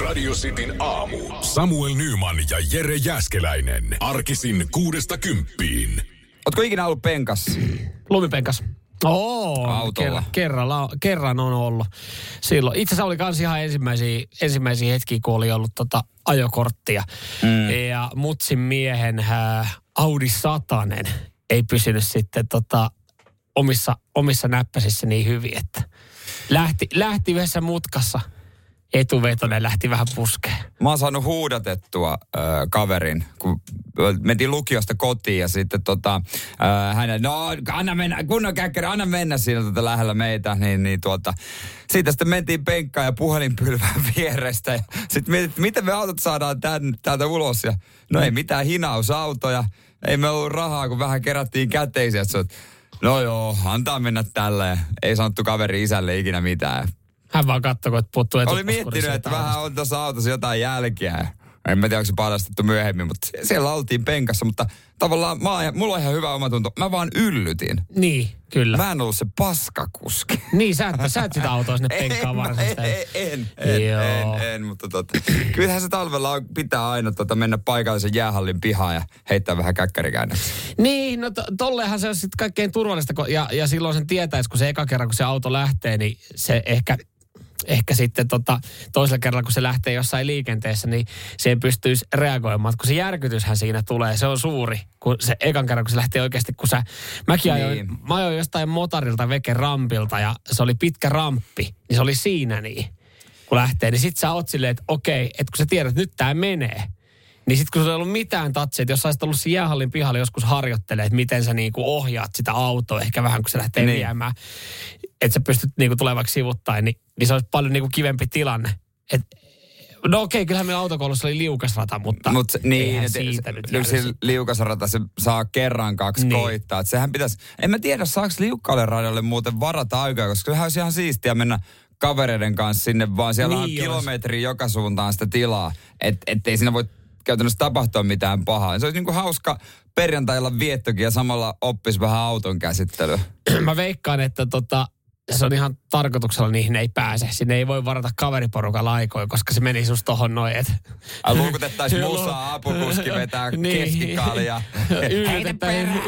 Radio Cityn aamu. Samuel Nyman ja Jere Jäskeläinen. Arkisin kuudesta kymppiin. Ootko ikinä ollut penkas? Lumipenkas. Oo, Autolla. kerran, kerralla, kerran on ollut. Silloin. Itse asiassa oli kans ihan ensimmäisiä, ensimmäisiä hetkiä, kun oli ollut tota ajokorttia. Mm. Ja mutsin miehen äh, Audi Satanen ei pysynyt sitten tota, omissa, omissa näppäsissä niin hyvin, että lähti, lähti yhdessä mutkassa etuvetonen lähti vähän puskeen. Mä oon saanut huudatettua äh, kaverin, kun mentiin lukiosta kotiin ja sitten tota, äh, hänen, no anna mennä, kunnon käkkäri, anna mennä siinä tota lähellä meitä, niin, niin tuota, siitä sitten mentiin penkkaan ja puhelinpylvään vierestä ja sitten mietit, miten me autot saadaan tän, täältä ulos ja no ei mitään hinausautoja, ei me ollut rahaa, kun vähän kerättiin käteisiä, no joo, antaa mennä tälle ja ei sanottu kaveri isälle ikinä mitään. Hän vaan katsoi, kun puuttuu Oli miettinyt, että vähän on tuossa autossa jotain jälkeä. En mä tiedä, onko se paljastettu myöhemmin, mutta siellä oltiin penkassa, mutta tavallaan mä, mulla on ihan hyvä omatunto. Mä vaan yllytin. Niin, kyllä. Mä en ollut se paskakuski. Niin, sä et, sä et sitä autoa sinne penkkaan en, varsinaisesti. en, en, en, Joo. en, en, mutta tota, kyllähän se talvella on, pitää aina tota, mennä paikallisen jäähallin pihaan ja heittää vähän käkkärikäännöksiä. Niin, no to, tollehan se on sitten kaikkein turvallista, kun- ja, ja silloin sen tietäisi, kun se eka kerran, kun se auto lähtee, niin se ehkä, ehkä sitten tota, toisella kerralla, kun se lähtee jossain liikenteessä, niin siihen pystyisi reagoimaan. Kun se järkytyshän siinä tulee, se on suuri, kun se ekan kerran, kun se lähtee oikeasti, kun sä, mäkin ajoin, Niin. mä ajoin jostain motorilta veke rampilta, ja se oli pitkä ramppi, niin se oli siinä niin, kun lähtee, niin sit sä oot silleen, että okei, että kun sä tiedät, että nyt tää menee, niin sitten kun sulla ei ollut mitään tatsia, että jos sä olisit ollut siinä jäähallin pihalla joskus harjoittelee, että miten sä niinku ohjaat sitä autoa, ehkä vähän kun se lähtee Niin. viemään, että sä pystyt niinku tulemaan vaikka sivuttain, niin, niin se olisi paljon niinku kivempi tilanne. Et, no okei, kyllähän meillä autokoulussa oli liukasrata, mutta Mut se- niin, et, siitä se, nyt sit- liukasrata se saa kerran kaksi Niin. koittaa. Et sehän pitäisi, en mä tiedä saako liukkaalle radalle muuten varata aikaa, koska sehän olisi ihan siistiä mennä kavereiden kanssa sinne, vaan siellä on Niin olisi. kilometri joka suuntaan sitä tilaa. Et, ettei siinä voi käytännössä tapahtua mitään pahaa. Se olisi niinku hauska perjantailla viettokin ja samalla oppisi vähän auton käsittelyä. Mä veikkaan, että tota, se on ihan tarkoituksella niihin ei pääse. Sinne ei voi varata kaveriporukalla aikoja, koska se meni just tohon noin. Ai luukutettaisiin musaa, apukuski vetää Niin. keskikalia. Yllytettäisiin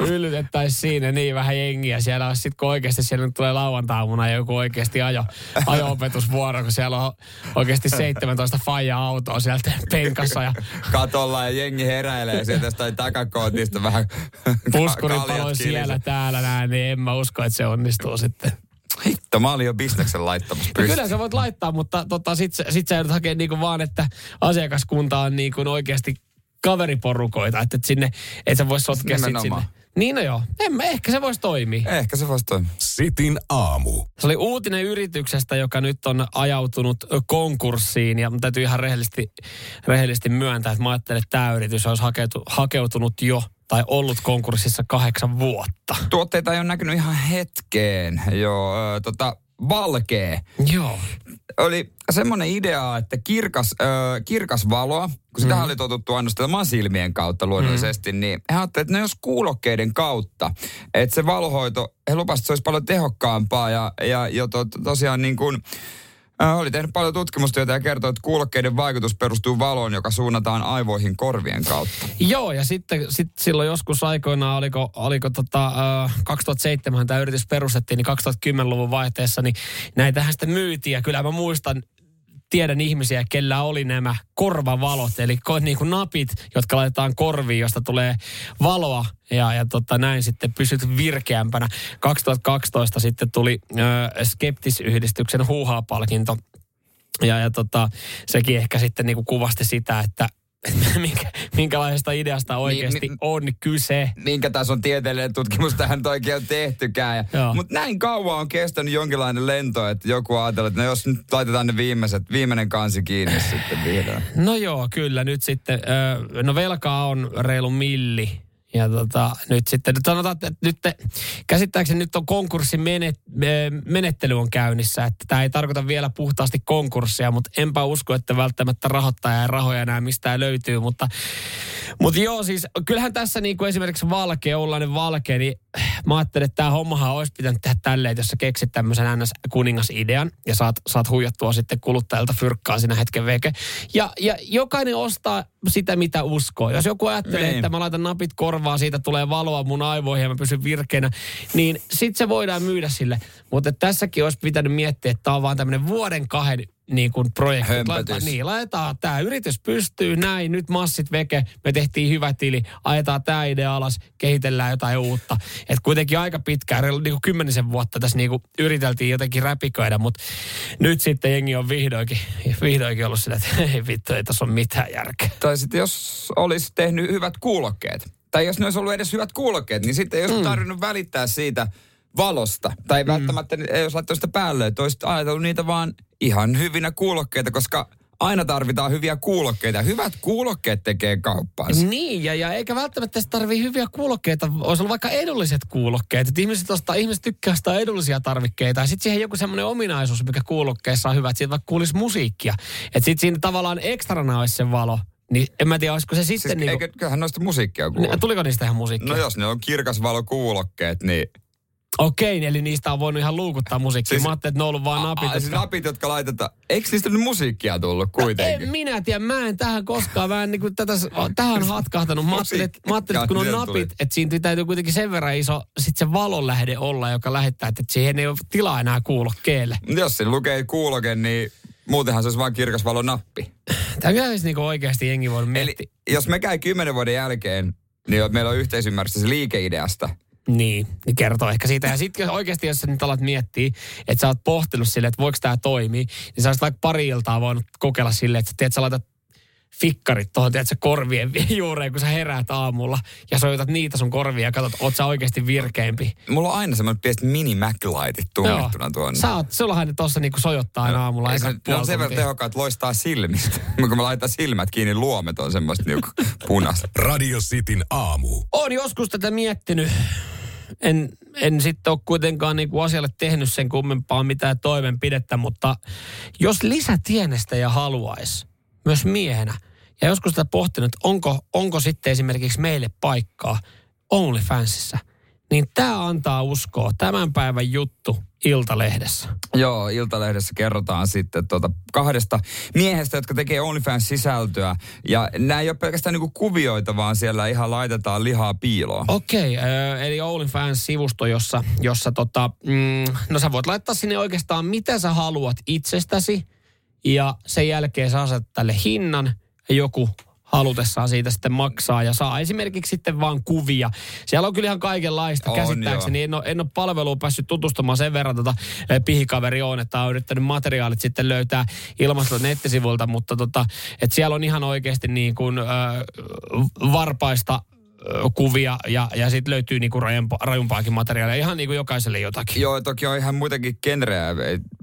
yllytettäis siinä niin vähän jengiä. Siellä olisi sitten kun oikeasti siellä nyt tulee lauantaamuna joku oikeasti ajo, ajo-opetusvuoro, kun siellä on oikeasti 17 faijaa autoa sieltä penkassa ja katolla ja jengi heräilee sieltä jostain takakootista vähän puskurin kaljat paloi siellä täällä näin, niin en mä usko, että se onnistuu sitten. Hitto, mä olin jo bisneksen laittamassa No pystyyn. kyllä sä voit laittaa, mutta tota, sit, sä- sit sä joudut hakemaan niinku vaan, että asiakaskunta on niinku oikeasti kaveriporukoita, että et sinne, et sä vois sotkea sit sinne. Niin no joo, en mä, ehkä se voisi toimia. Ehkä se voisi toimia. Sitin aamu. Se oli uutinen yrityksestä, joka nyt on ajautunut konkurssiin ja mun täytyy ihan rehellisesti, rehellisesti myöntää, että mä ajattelen, että tämä yritys olisi hakeutu, hakeutunut jo tai ollut konkurssissa kahdeksan vuotta. Tuotteita ei ole näkynyt ihan hetkeen. Joo, ö, tota, Valkee. Joo. Oli semmoinen idea, että kirkas, ö, kirkas valoa, kun sitä mm. oli totuttu ainoastaan silmien kautta luonnollisesti, mm. niin he ajattelivat, että no jos kuulokkeiden kautta, että se valohoito, he lupasivat, että se olisi paljon tehokkaampaa ja, ja to, to, tosiaan niin kuin, äh, oli tehnyt paljon tutkimustyötä ja kertoi, että kuulokkeiden vaikutus perustuu valoon, joka suunnataan aivoihin korvien kautta. Joo, ja sitten sit silloin joskus aikoinaan, oliko, oliko tota, äh, 2007 tämä yritys perustettiin, niin 2010-luvun vaihteessa, niin näitähän sitten myytiin. Ja kyllä mä muistan, tiedän ihmisiä, kellä oli nämä korvavalot, eli niin kuin napit, jotka laitetaan korviin, josta tulee valoa ja, ja tota, näin sitten pysyt virkeämpänä. 2012 sitten tuli äh, Skeptis-yhdistyksen huuhaa-palkinto ja, ja tota, sekin ehkä sitten niinku kuvasti sitä, että minkä, minkälaisesta ideasta oikeasti Niin, niin, on kyse. minkä tason tieteellinen tutkimus tähän oikein on tehtykään. Mutta näin kauan on kestänyt jonkinlainen lento, että joku ajattelee, että no jos nyt laitetaan ne viimeiset, viimeinen kansi kiinni sitten vihdoin. No joo, kyllä nyt sitten, no velkaa on reilu milli. Ja tota, nyt sitten, sanotaan, että nyt te, käsittääkseni nyt on konkurssin menet, menettely on käynnissä, että tämä ei tarkoita vielä puhtaasti konkurssia, mutta enpä usko, että välttämättä rahoittaja ja rahoja enää mistään löytyy, mutta, mutta joo, siis kyllähän tässä niin kuin esimerkiksi valkea, ollainen valkea, niin mä ajattelin, että tämä hommahan olisi pitänyt tehdä tälleen, että jos sä keksit tämmöisen NS-kuningasidean ja saat, saat huijattua sitten kuluttajilta fyrkkaa siinä hetken veke. Ja, ja jokainen ostaa sitä, mitä uskoo. Jos joku ajattelee, niin. että mä laitan napit korvaan, siitä tulee valoa mun aivoihin ja mä pysyn virkeänä, niin sit se voidaan myydä sille. Mutta tässäkin olisi pitänyt miettiä, että tämä on vaan tämmöinen vuoden kahden niin kuin projekti. Laitetaan, niin, laitetaan tämä yritys pystyy näin, nyt massit veke, me tehtiin hyvä tili, ajetaan tämä idea alas, kehitellään jotain uutta. Et kuitenkin aika pitkään, niin kuin kymmenisen vuotta tässä niin kuin yriteltiin jotenkin räpiköidä, mutta nyt sitten jengi on vihdoinkin, vihdoinkin ollut sillä, että ei vittu, ei tässä ole mitään järkeä. Tai sitten jos olisi tehnyt hyvät kuulokkeet, tai jos ne olisi ollut edes hyvät kuulokkeet, niin sitten ei olisi mm. tarvinnut välittää siitä valosta. Tai mm. välttämättä ei olisi laittanut sitä päälle, että olisit ajatellut niitä vaan ihan hyvinä kuulokkeita, koska aina tarvitaan hyviä kuulokkeita. Hyvät kuulokkeet tekee kauppaansa. Niin, ja, ja eikä välttämättä tarvii hyviä kuulokkeita. Olisi ollut vaikka edulliset kuulokkeet. Että ihmiset, ostaa, ihmiset tykkää ostaa edullisia tarvikkeita. Ja sitten siihen joku semmoinen ominaisuus, mikä kuulokkeessa on hyvä, että siitä vaikka kuulisi musiikkia. Että sitten siinä tavallaan ekstrana olisi se valo. Niin en mä tiedä, olisiko se sitten... Siis, niin kuin... kyllähän noista musiikkia kuuluu. Tuliko niistä ihan musiikkia? No jos ne on kirkas valo kuulokkeet, niin Okei, eli niistä on voinut ihan luukuttaa musiikkia. Siis, mä ajattelin, että ne on ollut vaan napit. A, siis jotka... napit, jotka laitetaan. Eikö niistä nyt musiikkia tullut kuitenkin? No, en minä tiedä, mä en tähän koskaan vähän niin kuin tätä, tähän hatkahtanut. Mä ajattelin, että, mä ajattelin, että kun on napit, että siinä täytyy kuitenkin sen verran iso sit se valonlähde olla, joka lähettää, että siihen ei ole tilaa enää kuulokkeelle. Jos se lukee kuuloke, niin muutenhan se olisi vain kirkas valonappi. Tämä olisi niin oikeasti jengi voinut miettiä. Eli jos me käy kymmenen vuoden jälkeen, niin meillä on yhteisymmärrys liikeideasta – niin, niin kertoo ehkä siitä. Ja sitten oikeasti, jos sä nyt alat miettiä, että sä oot pohtinut silleen, että voiko tämä toimia, niin sä olisit vaikka pari iltaa voinut kokeilla silleen, että tiedät, sä laitat fikkarit tuohon, tiedätkö, korvien juureen, kun sä heräät aamulla ja soitat niitä sun korvia ja katsot, oot sä oikeasti virkeämpi. Mulla on aina semmoinen pieni mini Mac-lightit tunnettuna tuonne. Sä oot, sullahan ne tossa niinku sojottaa aina aamulla. Ei, se, ne on sen verran tehokkaat, että loistaa silmistä. kun mä laitan silmät kiinni, luomet on semmoista niinku punaista. Radio Cityn aamu. On joskus tätä miettinyt en, en sitten ole kuitenkaan niin kuin asialle tehnyt sen kummempaa mitään toimenpidettä, mutta jos lisätienestäjä haluaisi, myös miehenä, ja joskus sitä pohtinut, onko, onko sitten esimerkiksi meille paikkaa OnlyFansissa, niin tämä antaa uskoa. Tämän päivän juttu Iltalehdessä. Joo, Iltalehdessä kerrotaan sitten tuota kahdesta miehestä, jotka tekee OnlyFans-sisältöä. Ja nämä ei ole pelkästään niinku kuvioita, vaan siellä ihan laitetaan lihaa piiloon. Okei, okay, äh, eli OnlyFans-sivusto, jossa, jossa tota, mm, no sä voit laittaa sinne oikeastaan mitä sä haluat itsestäsi. Ja sen jälkeen sä asetat tälle hinnan ja joku halutessaan siitä sitten maksaa ja saa esimerkiksi sitten vaan kuvia. Siellä on kyllä ihan kaikenlaista on, käsittääkseni. En ole, en ole palveluun päässyt tutustumaan sen verran tota, eh, pihikaveri on, että on yrittänyt materiaalit sitten löytää ilmasta nettisivuilta, mutta tota, että siellä on ihan oikeasti niin kuin, äh, varpaista kuvia ja, ja sitten löytyy niinku rajumpa, rajumpaakin materiaalia. Ihan niinku jokaiselle jotakin. Joo, toki on ihan muitakin genrejä.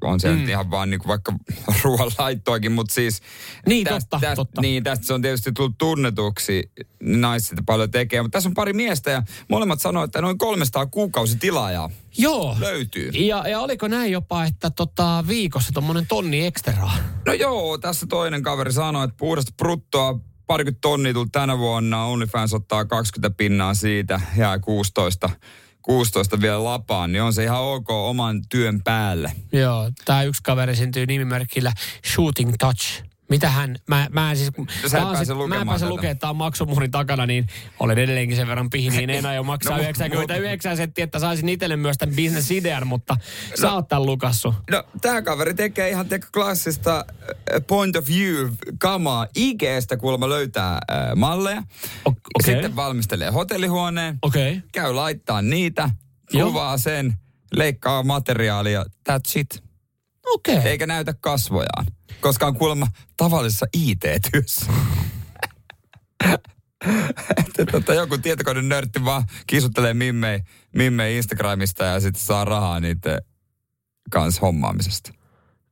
On se mm. ihan vaan niinku vaikka ruoanlaittoakin, mutta siis... Niin, tästä, totta, tästä, totta. Niin, tästä se on tietysti tullut tunnetuksi. Naiset paljon tekee, mutta tässä on pari miestä ja molemmat sanoivat, että noin 300 kuukausitilaajaa Joo. löytyy. Ja, ja oliko näin jopa, että tota, viikossa tuommoinen tonni ekstraa? No joo, tässä toinen kaveri sanoi, että puhdasta bruttoa parikymmentä tonnia tullut tänä vuonna. OnlyFans ottaa 20 pinnaa siitä, ja 16 16 vielä lapaan, niin on se ihan ok oman työn päälle. Joo, tämä yksi kaveri syntyy nimimerkillä Shooting Touch. Mitä hän, mä, mä en siis, Sä mä, pääse mä en pääse lukemaan, että tämä on maksumurin takana, niin olen edelleenkin sen verran pihi, niin en aio maksaa no, 99 senttiä, että saisin itselle myös tämän bisnesidean, mutta no, sä oot tämän lukassu. No, tämä kaveri tekee ihan teko klassista point of view kamaa. IGstä kuulemma löytää äh, malleja, okay. sitten valmistelee hotellihuoneen, okay. käy laittaa niitä, kuvaa Joo. sen, leikkaa materiaalia, that's it. Okay. Eikä näytä kasvojaan koska on kuulemma tavallisessa IT-työssä. että tota, joku tietokoneen nörtti vaan kisuttelee mimmei, mimmei Instagramista ja sitten saa rahaa niiden kanssa hommaamisesta.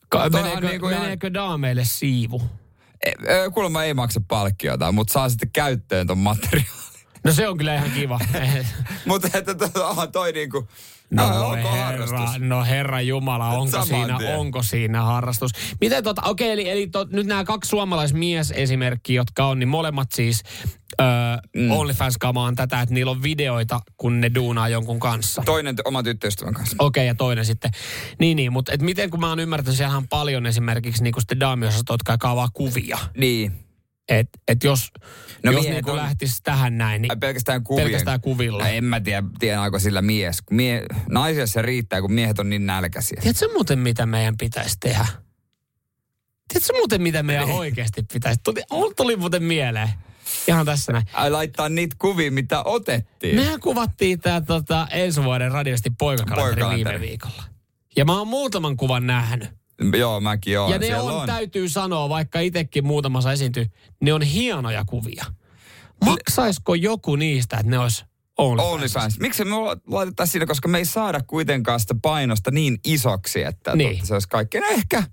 Ka- meneekö, niin kuin meneekö ihan... daameille siivu? E, e, kuulemma ei maksa palkkiota, mutta saa sitten käyttöön ton materiaalin. No se on kyllä ihan kiva. mutta että to, toi niinku, No, No, onko herra, harrastus? no herra Jumala, onko Saman siinä, tien. onko siinä harrastus? Miten tota, okei, eli, eli to, nyt nämä kaksi suomalaismies esimerkkiä, jotka on, niin molemmat siis öö, mm. OnlyFans-kamaan tätä, että niillä on videoita, kun ne duunaa jonkun kanssa. Toinen oma tyttöystävän kanssa. Okei, ja toinen sitten. Niin, niin, mutta et miten kun mä oon ymmärtänyt, siellä on paljon esimerkiksi niinku sitten daamiosastot, jotka kuvia. Niin. Että et jos, No no jos miehet niinku on- lähtisi tähän näin, niin pelkästään kuvien. pelkästään kuvilla. No en mä tiedä, tienaako sillä mies. Kun Mie, naisia se riittää, kun miehet on niin nälkäisiä. Tiedätkö muuten, mitä meidän pitäisi tehdä? Tiedätkö muuten, mitä meidän Niin. oikeasti pitäisi? Tuli, mulla tuli muuten mieleen. Ihan tässä näin. Ai laittaa niitä kuvia, mitä otettiin. Mehän kuvattiin tämä tota, ensi vuoden radiosti Poikakalenteri. viime viikolla. Ja mä oon muutaman kuvan nähnyt. Joo, mäkin oon. ja ne Siellä on, on. täytyy sanoa, vaikka itsekin muutamassa esiintyy, ne on hienoja kuvia. Maksaisiko joku niistä, että ne olisi OnlyFans? Miksi me laitetaan siinä, koska me ei saada kuitenkaan sitä painosta niin isoksi, että Niin. se olisi kaikki. No ehkä,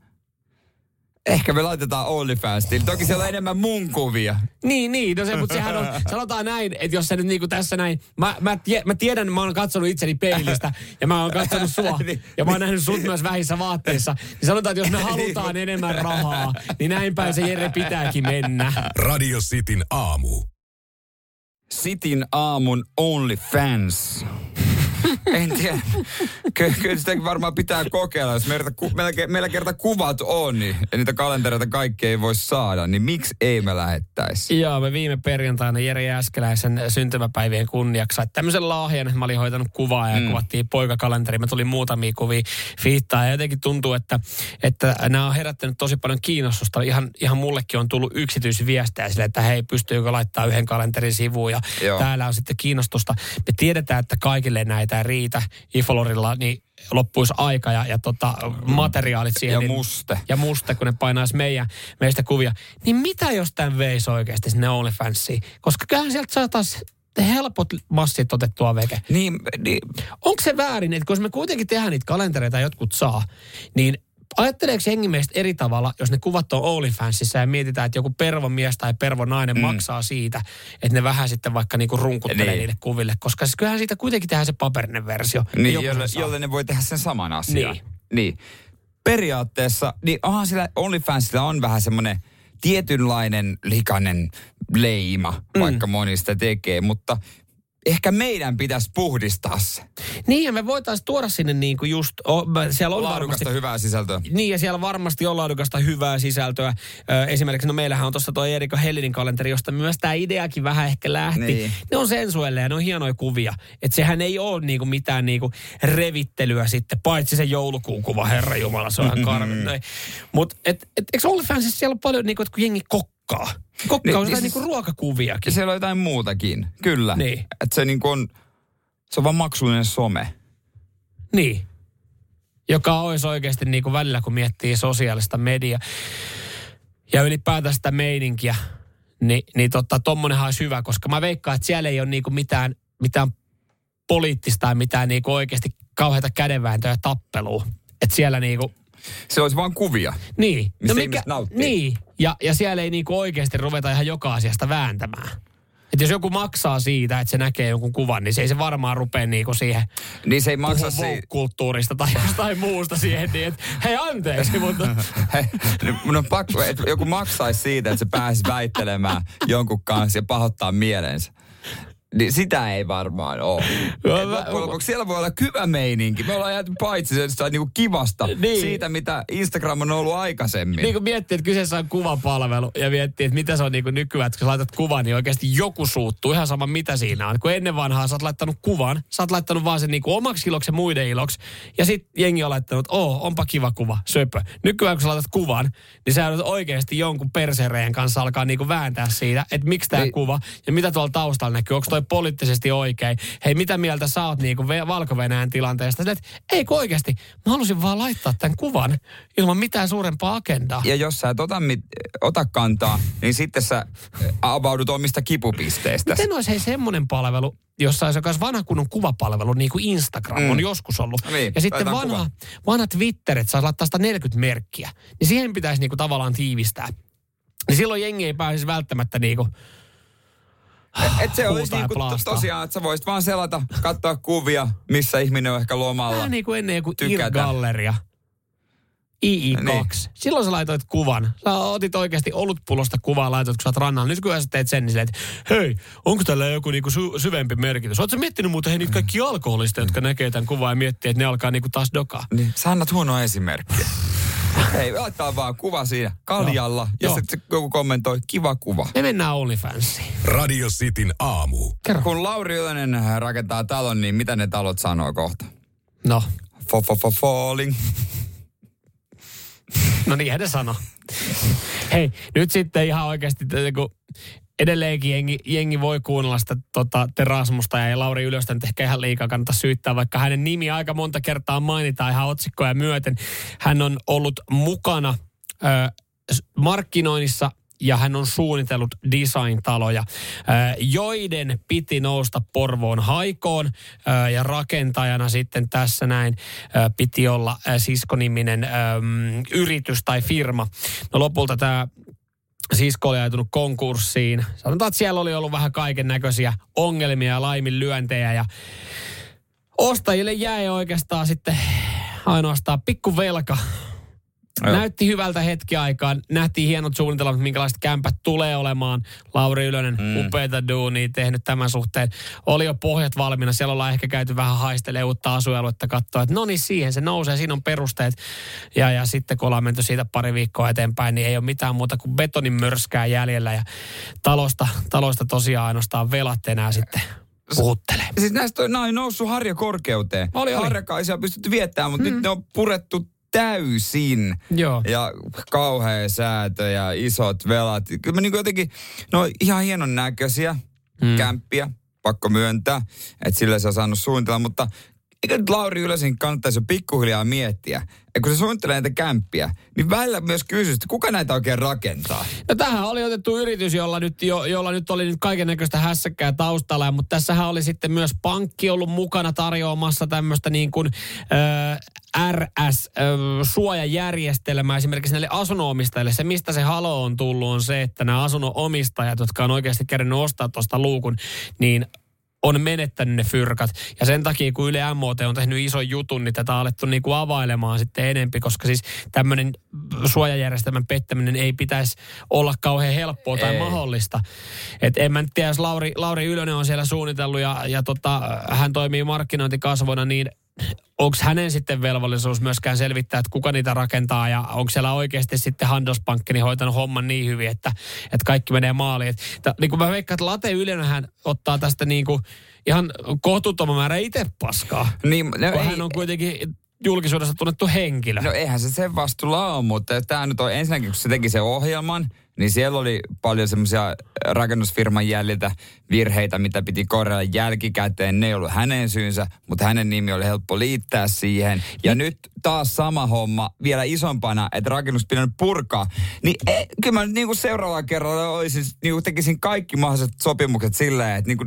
ehkä me laitetaan OnlyFanstiin. Toki siellä on enemmän mun kuvia. Niin, niin, no se, mutta sehän on, sanotaan näin, että jos sä nyt niinku tässä näin, mä, mä, tie, mä tiedän, mä oon katsonut itseni peilistä ja mä oon katsonut sua Niin. ja mä oon nähnyt sut myös vähissä vaatteissa, niin sanotaan, että jos me halutaan enemmän rahaa, niin näin päin se Jere pitääkin mennä. Radio Cityn aamu. Sitin aamun OnlyFans. En tiedä. Ky- kyllä sitä varmaan pitää kokeilla. Jos meillä, ku, meillä, ke- meillä kerta kuvat on, niin ja niitä kalentereita kaikki ei voi saada, niin miksi ei me lähettäisi? Joo, me viime perjantaina Jere Jääskeläisen syntymäpäivien kunniaksi sait tämmöisen lahjan, mä olin hoitanut kuvaa ja mm. kuvattiin poikakalenteri. Mä tuli muutamia kuvia fiittaa ja jotenkin tuntuu, että, että nämä on herättänyt tosi paljon kiinnostusta. Ihan, ihan mullekin on tullut yksityisviestejä sille, että hei, pystyykö laittaa yhden kalenterin sivuun ja Joo. täällä on sitten kiinnostusta. Me tiedetään, että kaikille näitä ei riitä. Ifolorilla niin loppuisi aika ja, ja tota, materiaalit siihen. Ja niin- muste. ja musta, kun ne painaisi meidän, meistä kuvia. Niin mitä jos tämän veisi oikeasti sinne OnlyFansiin? Koska kyllähän sieltä saataisiin helpot massit otettua veke. Niin, niin Onko se väärin, että kun me kuitenkin tehdään niitä kalentereita jotkut saa, niin ajatteleeko jengi meistä eri tavalla, jos ne kuvat on OnlyFansissa ja mietitään, että joku pervomies tai pervonainen mm. maksaa siitä, että ne vähän sitten vaikka niinku runkuttelee Niin. niille kuville, koska siis kyllähän siitä kuitenkin tehdään se paperinen versio. Niin, jolle, jolle ne voi tehdä sen saman asian. Niin. niin. Periaatteessa, niin onhan sillä OnlyFansilla on vähän semmoinen tietynlainen likainen leima, mm. vaikka moni sitä tekee, mutta ehkä meidän pitäisi puhdistaa se. Niin, ja me voitaisiin tuoda sinne niin kuin just, o, siellä on varmasti Laadukasta hyvää sisältöä. Niin, ja siellä varmasti on laadukasta hyvää sisältöä. Ö, esimerkiksi, no meillähän on tuossa tuo Erika Hellinin kalenteri, josta myös tämä ideakin vähän ehkä lähti. Niin. Ne on sensuelle ja ne on hienoja kuvia. Että sehän ei ole niinku mitään niinku revittelyä sitten, paitsi se joulukuun kuva, herra Jumala, se on ihan karmi. Mutta et, et, eikö OnlyFansissa siellä on paljon niinku, että kun jengi kokkaa? Kokkaa Niin, on niin siis- niinku ruokakuviakin. Ja siellä on jotain muutakin, kyllä. Niin. Että se niin on, se on vaan maksullinen some. Niin. Joka olisi oikeasti niin kuin välillä, kun miettii sosiaalista mediaa ja ylipäätään sitä meininkiä, niin, niin totta, tommonenhan olisi hyvä, koska mä veikkaan, että siellä ei ole niin kuin mitään, mitään poliittista tai mitään niin kuin oikeasti kauheita kädenvääntöä ja tappelua. Että siellä niin kuin, Se olisi vaan kuvia. niin. Mistä ihmiset nauttii. Niin, ja, ja siellä ei niin kuin oikeasti ruveta ihan joka asiasta vääntämään. Että jos joku maksaa siitä, että se näkee jonkun kuvan, niin se ei se varmaan rupea niinku siihen Niin se ei maksa si- kulttuurista tai jostain muusta siihen, niin että hei anteeksi, mutta Hei, nyt mun on pakko, että joku maksaisi siitä, että se pääsisi väittelemään jonkun kanssa ja pahoittaa mielensä. Niin sitä ei varmaan ole. No, mä- loppujen lopuksi siellä voi olla hyvä meininki. Me ollaan jääty paitsi se niinku kivasta Niin. siitä, mitä Instagram on ollut aikaisemmin. niin kuin miettii, että kyseessä on kuvapalvelu ja miettii, että mitä se on niin kuin nykyään, että kun sä laitat kuvan, niin oikeasti joku suuttuu ihan sama mitä siinä on. Kun ennen vanhaa sä oot laittanut kuvan, sä oot laittanut vaan sen niin kuin omaksi iloksi ja muiden iloksi. Ja sitten jengi on laittanut, oo, onpa kiva kuva, söpö. Nykyään kun sä laitat kuvan, niin sä oikeasti jonkun persereen kanssa alkaa niin kuin vääntää siitä, että miksi tämä Niin. kuva ja mitä tuolla taustalla näkyy. Onko toi poliittisesti oikein? Hei, mitä mieltä sä oot niin valko tilanteesta? Silleen, että eikö oikeasti? Mä halusin vaan laittaa tämän kuvan ilman mitään suurempaa agendaa. Ja jos sä et ota, mit, ota kantaa, niin sitten sä avaudut omista kipupisteistä. Miten olisi hei semmoinen palvelu, jossa olisi olisi vanha kunnon kuvapalvelu, niin kuin Instagram Mm. on joskus ollut. Niin, ja sitten vanha, vanha Twitter, että saisi laittaa 140 merkkiä. Niin siihen pitäisi niin kuin tavallaan tiivistää. Niin silloin jengi ei pääsisi välttämättä niin kuin Et se olisi niinku to- tosiaan, että sä voisit vaan selata, katsoa kuvia, missä ihminen on ehkä lomalla. Vähän niin kuin ennen joku Tykätä. IR-galleria. II2. Niin. Silloin sä laitoit kuvan. Sä otit oikeasti olutpullosta kuvaa, laitoit kun sä oot rannalla. Nyt kun sä teet sen, niin silleen, että hei, onko tällä joku niinku sy- syvempi merkitys? Oletko miettinyt muuten hei, niitä kaikki alkoholista, jotka näkee tämän kuvan ja miettii, että ne alkaa niinku taas dokaa? Niin, sä annat huonoa esimerkkiä. Ei, laittaa vaan kuva siinä kaljalla ja Joo. sitten joku kommentoi, kiva kuva. Me mennään OnlyFansiin. Radio Cityn aamu. Kerro. Kun Lauri Ylönen rakentaa talon, niin mitä ne talot sanoo kohta? No, Fo, fo, fo, falling. no niinhän ne sano. Hei, nyt sitten ihan oikeasti, että kun edelleenkin jengi, jengi voi kuunnella sitä tota, Terasmusta ja Lauri Ylöstä nyt ehkä ihan liikaa kannata syyttää, vaikka hänen nimi aika monta kertaa mainitaan ihan otsikkoja myöten. Hän on ollut mukana ö, markkinoinnissa ja hän on suunnitellut design-taloja, joiden piti nousta Porvoon haikoon ja rakentajana sitten tässä näin piti olla siskoniminen ö, yritys tai firma. No lopulta tämä sisko oli ajatunut konkurssiin. Sanotaan, että siellä oli ollut vähän kaiken näköisiä ongelmia ja laiminlyöntejä ja ostajille jäi oikeastaan sitten ainoastaan pikku velka. Joo. Näytti hyvältä hetki aikaa. Nähtiin hienot suunnitelmat, minkälaiset kämpät tulee olemaan. Lauri Ylönen, mm. upeita duunia tehnyt tämän suhteen. Oli jo pohjat valmiina. Siellä ollaan ehkä käyty vähän haistelemaan uutta asuinaluetta katsoa, että no niin siihen se nousee, siinä on perusteet. Ja, ja sitten kun ollaan menty siitä pari viikkoa eteenpäin, niin ei ole mitään muuta kuin betonin mörskää jäljellä. Ja talosta, talosta tosiaan ainoastaan velat enää sitten puhuttelee. Siis näistä on, on noussut harjakorkeuteen. Oli, oli. Harjakaisia on pystytty viettämään, mutta mm. nyt ne on purettu täysin. Joo. Ja kauhea säätö ja isot velat. Kyllä mä niin jotenkin, no ihan hienon näköisiä mm. kämppiä, pakko myöntää, että sillä se on saanut suunnitella, mutta eikö nyt Lauri Ylösen kannattaisi jo pikkuhiljaa miettiä, että kun se suunnittelee näitä kämppiä, niin välillä myös kysyy, että kuka näitä oikein rakentaa? No tähän oli otettu yritys, jolla nyt, jo, jolla nyt oli nyt kaiken näköistä hässäkkää taustalla, mutta tässähän oli sitten myös pankki ollut mukana tarjoamassa tämmöistä niin kuin äh, RS-suojajärjestelmää esimerkiksi näille asunnonomistajille. Se, mistä se halo on tullut, on se, että nämä asunnonomistajat, jotka on oikeasti kerännyt ostaa tuosta luukun, niin on menettänyt ne fyrkat. Ja sen takia, kun Yle MOT on tehnyt ison jutun, niin tätä on alettu niinku availemaan sitten enempi, koska siis tämmöinen suojajärjestelmän pettäminen ei pitäisi olla kauhean helppoa tai Ei. mahdollista. Et en mä nyt tiedä, jos Lauri, Lauri Ylönen on siellä suunnitellut ja, ja tota, hän toimii markkinointikasvona, niin onko hänen sitten velvollisuus myöskään selvittää, että kuka niitä rakentaa ja onko siellä oikeasti sitten Handelsbankkini hoitanut homman niin hyvin, että, että kaikki menee maaliin. Et, ta, niin kuin mä veikkaan, että Late Ylönenhän ottaa tästä niin kuin ihan kohtuuttoman määrä itse paskaa, Niin, no, kun ei, hän on kuitenkin julkisuudessa tunnettu henkilö. No eihän se sen vastuulla ole, mutta tämä nyt on ensinnäkin, kun se teki sen ohjelman, niin siellä oli paljon semmoisia rakennusfirman jäljiltä virheitä, mitä piti korjata jälkikäteen. Ne ei ollut hänen syynsä, mutta hänen nimi oli helppo liittää siihen. Ja nyt taas sama homma vielä isompana, että rakennus pitänyt purkaa. Niin e, kyllä mä nyt niinku seuraavalla kerralla olisin, niinku tekisin kaikki mahdolliset sopimukset silleen, että niinku,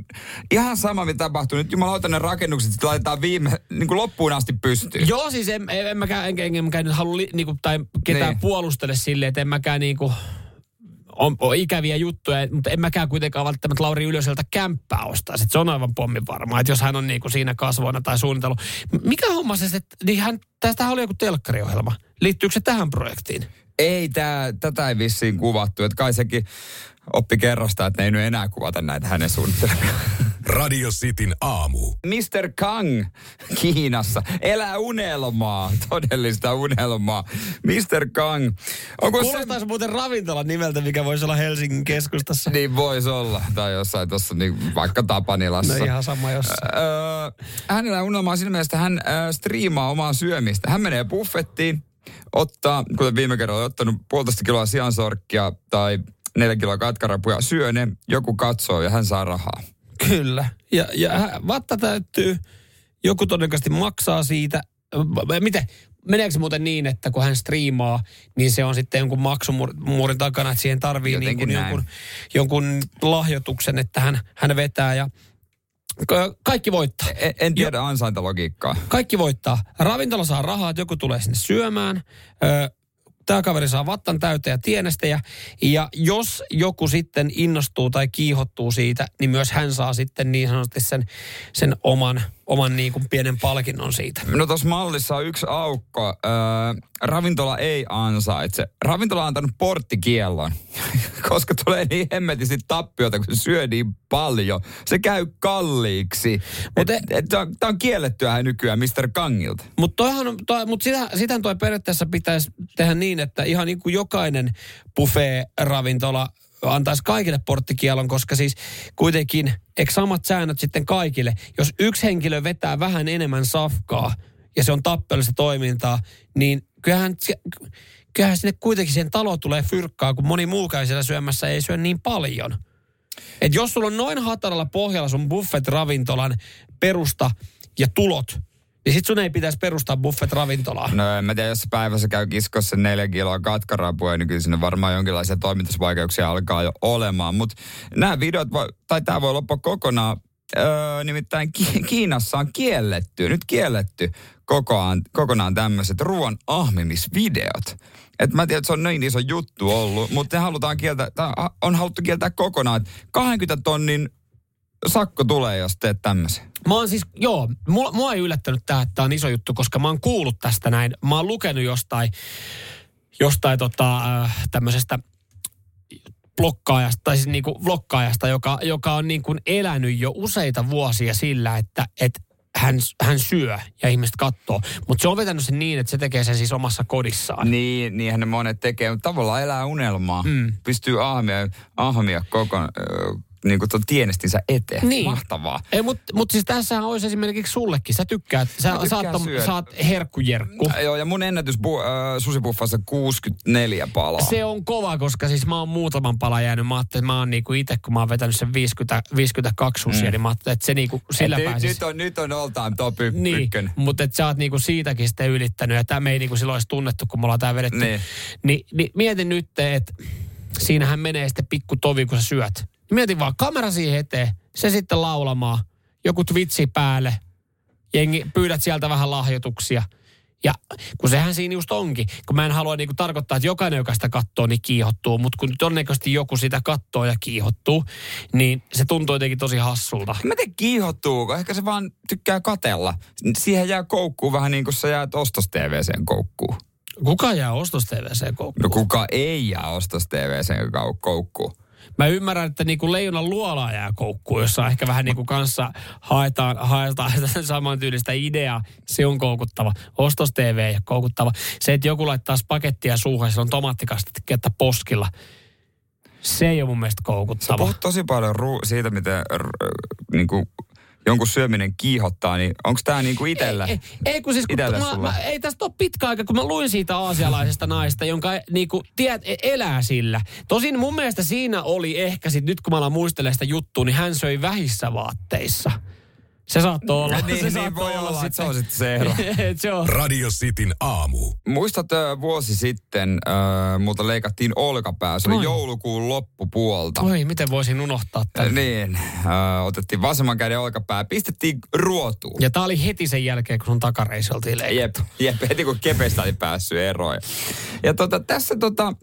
ihan sama mitä tapahtuu. Nyt jumalauta ne rakennukset sitten laitetaan viime, niinku loppuun asti pystyyn. Joo, siis en, en, en mäkään, en, en, en mäkään nyt halua niinku, tai ketään Niin. niin. puolustele silleen, että en mäkään niinku, on, on ikäviä juttuja, mutta en mäkään kuitenkaan välttämättä Lauri Ylöseltä kämppää ostaa. Se on aivan pommin varmaa, että jos hän on niinku siinä kasvoina tai suunnitellut. Mikä homma se, että niin hän, tästähän oli joku telkkariohjelma. Liittyykö se tähän projektiin? Ei, tää, tätä ei vissiin kuvattu. Että kai sekin oppi kerrasta, että ne ei nyt enää kuvata näitä hänen suunnittelemia. Radio Cityn aamu. Mr. Kang Kiinassa elää unelmaa, todellista unelmaa. Mr. Kang. Onko se... Kuulostaisi muuten ravintolan nimeltä, mikä voisi olla Helsingin keskustassa. Niin voisi olla. Tai jossain tuossa niin vaikka Tapanilassa. No ihan sama jossain. Öö, hänellä on unelmaa siinä mielessä, että hän öö, striimaa omaa syömistä. Hän menee buffettiin, ottaa, kuten viime kerralla on ottanut puolitoista kiloa siansorkkia tai neljä kiloa katkarapuja, syö ne, joku katsoo ja hän saa rahaa. Kyllä. Ja, ja vatta täyttyy, joku todennäköisesti maksaa siitä. Miten? Meneekö se muuten niin, että kun hän striimaa, niin se on sitten jonkun maksumuurin takana, että siihen tarvii niin kuin jonkun, jonkun lahjoituksen, että hän, hän vetää ja ka- kaikki voittaa. En, en tiedä ansaintalogiikkaa. Kaikki voittaa. Ravintola saa rahaa, että joku tulee sinne syömään. Ö, tämä kaveri saa vattan täyteen ja tienestejä. Ja jos joku sitten innostuu tai kiihottuu siitä, niin myös hän saa sitten niin sanotusti sen, sen oman, oman niin kuin pienen palkinnon siitä. No tuossa mallissa on yksi aukko. Öö, ravintola ei ansaitse. Ravintola on antanut porttikiellon, koska tulee niin hemmetisti tappiota, kun se syö niin paljon. Se käy kalliiksi. Mutta Tämä on kiellettyä nykyään Mr. Kangilta. Mutta toi, mut sitä, sitähän toi periaatteessa pitäisi tehdä niin, että ihan niin kuin jokainen buffet-ravintola antaisi kaikille porttikielon, koska siis kuitenkin, eikö samat säännöt sitten kaikille? Jos yksi henkilö vetää vähän enemmän safkaa ja se on tappellista toimintaa, niin kyllähän, kyllähän sinne kuitenkin siihen talo tulee fyrkkaa, kun moni muukaan siellä syömässä ei syö niin paljon. Et jos sulla on noin hataralla pohjalla sun buffet-ravintolan perusta ja tulot, niin sit sun ei pitäisi perustaa buffet-ravintolaa. No en mä tiedä, jos päivässä käy kiskossa neljä kiloa katkarapua, niin kyllä sinne varmaan jonkinlaisia toimintasvaikeuksia alkaa jo olemaan. Mutta nämä videot, voi, tai tämä voi loppua kokonaan. Öö, nimittäin Ki- Kiinassa on kielletty, nyt kielletty kokonaan, kokonaan tämmöiset ruoan ahmimisvideot. Et mä tiedän, että se on niin iso juttu ollut, mutta ne halutaan kieltää, on haluttu kieltää kokonaan. 20 tonnin sakko tulee, jos teet tämmöisen. Mä oon siis, joo, mua, mua ei yllättänyt tämä, että tämä on iso juttu, koska mä oon kuullut tästä näin. Mä oon lukenut jostain, jostain tota, äh, tämmöisestä blokkaajasta, tai siis niinku blokkaajasta, joka, joka on niinku elänyt jo useita vuosia sillä, että et hän, hän syö ja ihmiset katsoo. Mutta se on vetänyt sen niin, että se tekee sen siis omassa kodissaan. Niin, niinhän ne monet tekee, mutta tavallaan elää unelmaa. Mm. Pystyy ahmia, ahmia koko, niin kuin tuon tienestinsä eteen. Niin. Mahtavaa. Ei, mutta mut siis tässä olisi esimerkiksi sullekin. Sä tykkäät, sä saat, saat herkkujerkku. Ja, joo, ja mun ennätys bu, äh, susipuffassa 64 palaa. Se on kova, koska siis mä oon muutaman palan jäänyt. Mä ajattelin, että mä oon niinku itse, kun mä oon vetänyt sen 50, 52 susia, mm. niin mä ajattelin, että se niinku sillä Et pääsis. Nyt on, nyt on all time top y- niin, ykkönen. mutta että sä oot niinku siitäkin sitten ylittänyt. Ja tämä ei niinku silloin olisi tunnettu, kun me ollaan tää vedetty. Niin. Ni, niin mietin nyt, että siinähän menee sitten pikku tovi, kun sä syöt Mietin vaan kamera siihen eteen, se sitten laulamaan, joku twitsi päälle, jengi, pyydät sieltä vähän lahjoituksia. Ja kun sehän siinä just onkin, kun mä en halua niinku tarkoittaa, että jokainen, joka sitä katsoo, niin kiihottuu, mutta kun todennäköisesti joku sitä katsoo ja kiihottuu, niin se tuntuu jotenkin tosi hassulta. Mä tiedän kiihottuu, ehkä se vaan tykkää katella. Siihen jää koukkuun vähän niin kuin sä jäät ostos TVCen koukkuun. Kuka jää ostos TVCen koukkuun? No kuka ei jää ostos TVCen koukkuun? Mä ymmärrän, että niin kuin leijonan luola jää koukkuun, jossa ehkä vähän niin kuin kanssa haetaan, haetaan samantyylistä ideaa. Se on koukuttava. Ostos TV ja koukuttava. Se, että joku laittaa pakettia suuhun ja se on tomaattikastiketta poskilla. Se ei ole mun mielestä koukuttava. Sä puhut tosi paljon ru- siitä, miten r- niin kuin jonkun syöminen kiihottaa, niin onko tämä niinku itsellä? Ei, ei, ei kun siis, kun mä, mä, ei tästä ole pitkä aika, kun mä luin siitä aasialaisesta naista, jonka niinku, tiedät, e- elää sillä. Tosin mun mielestä siinä oli ehkä sit, nyt kun mä alan muistelemaan sitä juttua, niin hän söi vähissä vaatteissa. Se saattoi olla. niin, se niin voi olla, olla sit se on sitten se ero. se on. Radio Cityn aamu. Muistat vuosi sitten, äh, multa leikattiin olkapää. Se oli Oi. joulukuun loppupuolta. Oi, miten voisin unohtaa tämän? Äh, niin, äh, otettiin vasemman käden olkapää, pistettiin ruotuun. Ja tää oli heti sen jälkeen, kun sun takareisi oltiin leikattu. Jep, jep, heti kun kepestä oli päässyt eroon. Ja tota, tässä tota,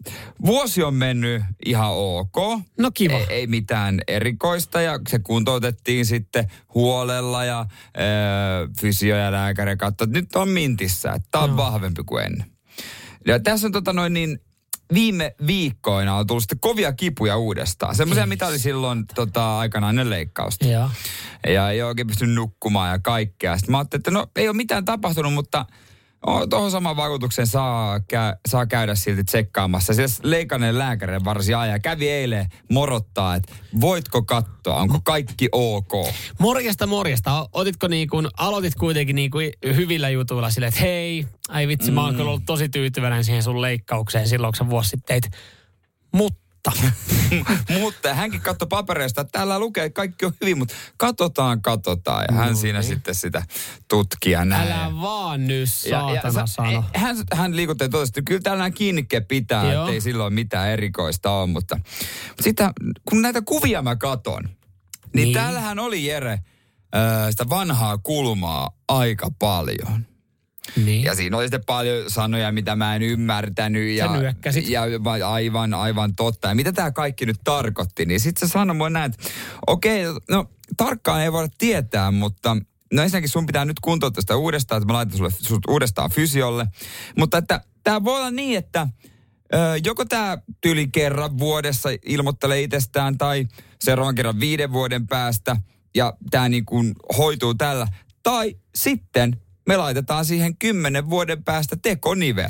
vuosi on mennyt ihan ok. No kiva. Ei, ei mitään erikoista ja se kuntoutettiin sitten huolella ja äh, fysio ja lääkäri katsoi, että nyt on mintissä, että tämä on no. vahvempi kuin ennen. Ja tässä on tota noin niin, viime viikkoina on tullut sitten kovia kipuja uudestaan. Semmoisia, mitä oli silloin tota, aikanaan ennen leikkausta. Ja. ja ei oikein pysty nukkumaan ja kaikkea. Sitten mä ajattelin, että no ei ole mitään tapahtunut, mutta tuohon samaan vaikutukseen saa, kä- saa käydä silti tsekkaamassa. Siis leikanneen lääkärin varsin aja kävi eilen morottaa, että voitko katsoa, onko kaikki ok? Morjesta, morjesta. Otitko niin kuin, aloitit kuitenkin niin kuin hyvillä jutuilla silleen, että hei, ai vitsi, mm. mä oon mm. kyllä ollut tosi tyytyväinen siihen sun leikkaukseen silloin, kun sä vuosi sitten teit. Mutta mutta. mutta hänkin katsoi papereista, että täällä lukee, että kaikki on hyvin, mutta katsotaan, katsotaan. Ja hän no, siinä niin. sitten sitä tutkia näin. Älä vaan nyt, saatana ja, ja, sano. Hän, hän liikutti totesi, että kyllä täällä nämä kiinnikke pitää, Joo. ettei silloin mitään erikoista ole. Mutta, mutta sitten kun näitä kuvia mä katon, niin, niin. täällähän oli Jere äh, sitä vanhaa kulmaa aika paljon. Niin. Ja siinä oli sitten paljon sanoja, mitä mä en ymmärtänyt. Ja, ja aivan, aivan totta. Ja mitä tämä kaikki nyt tarkoitti, niin sitten se sanoi mulle näin, että okei, no tarkkaan ei voida tietää, mutta no ensinnäkin sun pitää nyt kuntouttaa sitä uudestaan, että mä laitan sulle sut uudestaan fysiolle. Mutta että tämä voi olla niin, että joko tämä tyli kerran vuodessa ilmoittelee itsestään tai seuraavan kerran viiden vuoden päästä ja tämä niin kuin hoituu tällä. Tai sitten me laitetaan siihen kymmenen vuoden päästä tekonivel.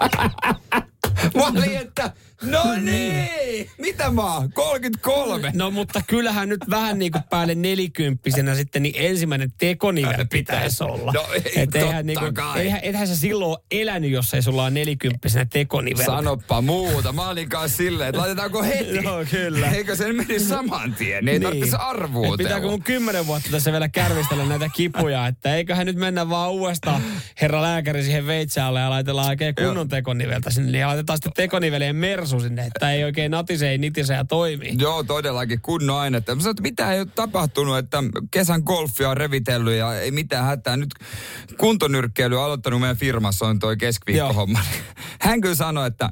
Mä olin, että no niin, mitä mä oon? 33. No mutta kyllähän nyt vähän niin kuin päälle nelikymppisenä sitten, niin ensimmäinen tekonivel pitäisi olla. No ei, Et eihän, niin kuin, eihän, ethän sä silloin elänyt, jos ei sulla ole nelikymppisenä tekonivel. Sanoppa muuta. Mä olin kanssa silleen, että laitetaanko heti? Joo, kyllä. Eikö sen meni saman tien? Ei niin. tarvitsisi arvuutella. pitääkö mun kymmenen vuotta tässä vielä kärvistellä näitä kipuja, että eiköhän nyt mennä vaan uudestaan herra lääkäri siihen veitsaalle ja laitellaan oikein kunnon tekoniveltä sinne. Laitetaan sitten tekonivelien mersu sinne, että ei oikein natise, ei nitise ja toimii. Joo, todellakin kunnon ainetta. Mä sanoin, että mitä ei ole tapahtunut, että kesän golfia on revitellyt ja ei mitään hätää. Nyt kuntonyrkkeily on aloittanut meidän firmassa, on toi keskiviikkohomma. Hän kyllä sanoi, että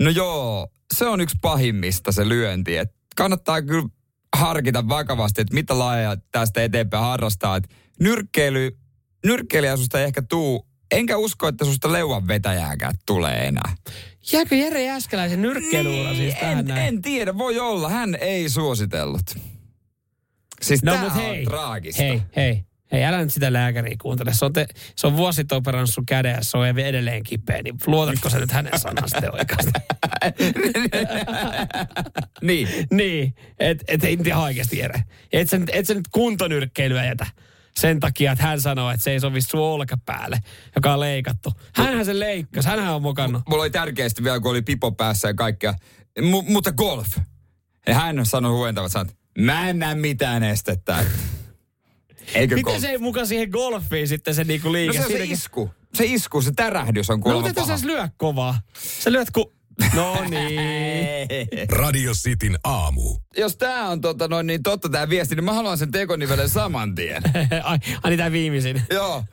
no joo, se on yksi pahimmista se lyönti. Että kannattaa kyllä harkita vakavasti, että mitä lajeja tästä eteenpäin harrastaa. Että nyrkkeily, nyrkkeilijä susta ei ehkä tuu, enkä usko, että susta leuan vetäjääkään tulee enää. Jääkö Jere Jääskeläisen nyrkkeilyura siis tähän en, näin? en tiedä, voi olla. Hän ei suositellut. Siis No tää mut on hei, traagista. hei, hei. Hei, älä nyt sitä lääkäriä kuuntele. Se on, te, se on vuosit operannut sun käden ja se on edelleen kipeä. Niin luotatko sä nyt hänen sanaan sitten oikeasti? niin. niin, et, et ei nyt ihan oikeasti Jere. Et sä, et sä nyt kuntonyrkkeilyä jätä sen takia, että hän sanoo, että se ei sovi sun olkapäälle, joka on leikattu. Hänhän se leikkasi, hänhän on mokannut. Mulla oli tärkeästi vielä, kun oli pipo päässä ja kaikkea. M- mutta golf. Ja hän sanoi huentavat sanat, mä en näe mitään estettä. Eikö Miten golf? se ei muka siihen golfiin sitten se niinku liike? No se on se Siinäkin- isku. Se isku, se tärähdys on No kuulemma mutta paha. sä lyö kovaa. Sä lyöt ku... No niin. Radio Cityn aamu. Jos tää on tota noin, niin totta tää viesti, niin mä haluan sen tekonivelen saman tien. ai, ai niin tää viimeisin. Joo.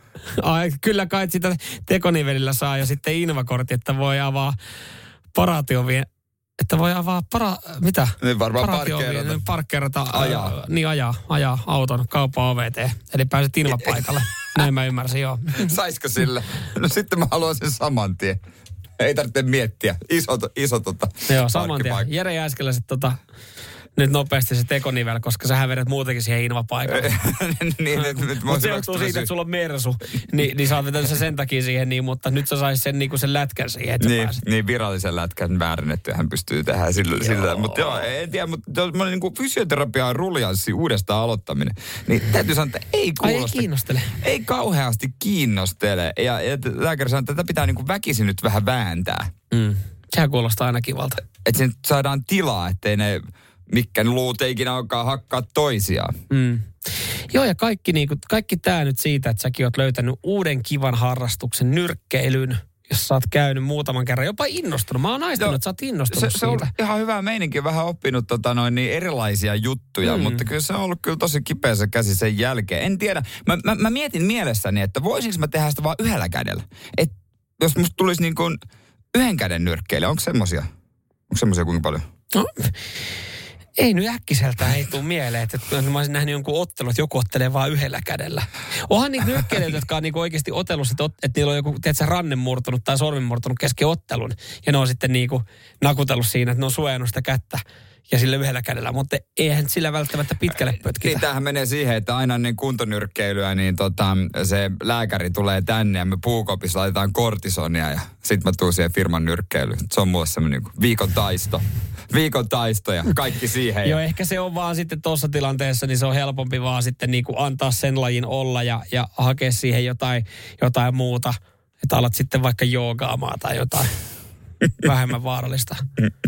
Ai, kyllä kai sitä tekonivelillä saa ja sitten invakortti, että voi avaa paratiovien, että voi avaa para, mitä? Niin varmaan Paraatiovien, parkkeerata. niin parkkeerata. Ajaa. Ää, niin ajaa, ajaa auton kaupan OVT. Eli pääset invapaikalle. Näin mä ymmärsin, joo. Saisko sillä? No sitten mä haluan sen saman tien. Ei tarvitse miettiä. Iso, iso tota, Joo, saman tien. Jere Jääskeläiset tota, nyt nopeasti se tekonivel, koska sähän vedät muutenkin siihen invapaikalle. niin, nyt, nyt mä Mutta se se johtuu siitä, että sulla on mersu, niin, niin sä oot vetänyt sen takia siihen, niin, mutta nyt sä sais sen, niin sen lätkän siihen, että sä Niin, pääset. niin virallisen lätkän väärennetty hän pystyy tehdä sillä, sillä. Mutta joo, en tiedä, mutta olin niin fysioterapian ruljanssi uudestaan aloittaminen. Niin täytyy sanoa, että ei Ai ei kuulosta. kiinnostele. ei kauheasti kiinnostele. Ja, ja lääkäri sanoi, että tätä pitää niin kuin väkisin nyt vähän vääntää. Mm. Sehän kuulostaa aina kivalta. Että sen saadaan tilaa, ettei ne mikään luut ikinä alkaa hakkaa toisiaan. Mm. Joo, ja kaikki, niin kaikki tämä nyt siitä, että säkin oot löytänyt uuden kivan harrastuksen, nyrkkeilyn, jos sä oot käynyt muutaman kerran, jopa innostunut. Mä oon aistanut, Joo, että sä oot innostunut se, se on siitä. ihan hyvä meininki, vähän oppinut tota noin, niin erilaisia juttuja, Mm. mm. mutta kyllä se on ollut kyllä tosi kipeä se käsi sen jälkeen. En tiedä, mä, mä, mä mietin mielessäni, että voisinko mä tehdä sitä vaan yhdellä kädellä. Et jos musta tulisi niin kuin yhden käden nyrkkeilijä, onko semmosia? Onko semmosia kuinka paljon? No, ei nyt äkkiseltään ei tule mieleen, että että mä olisin nähnyt jonkun ottelun, että joku ottelee vaan yhdellä kädellä. Onhan niitä nyrkkeilijöitä, jotka on niinku oikeasti otellut, ot- että niillä on joku, tiedätkö, ranne murtunut tai sormi murtunut kesken ottelun. Ja ne on sitten niinku nakutellut siinä, että ne on suojannut sitä kättä ja sillä yhdellä kädellä, mutta eihän sillä välttämättä pitkälle pötkitä. Niin tämähän menee siihen, että aina ennen kuntonyrkkeilyä, niin tota, se lääkäri tulee tänne ja me puukopissa laitetaan kortisonia ja sit mä tuun siihen firman nyrkkeilyyn. Se on mulle semmoinen niin viikon taisto. Viikon taisto ja kaikki siihen. Joo, ehkä se on vaan sitten tuossa tilanteessa, niin se on helpompi vaan sitten niin kuin antaa sen lajin olla ja, ja hakea siihen jotain, jotain muuta. Että alat sitten vaikka joogaamaan tai jotain vähemmän vaarallista.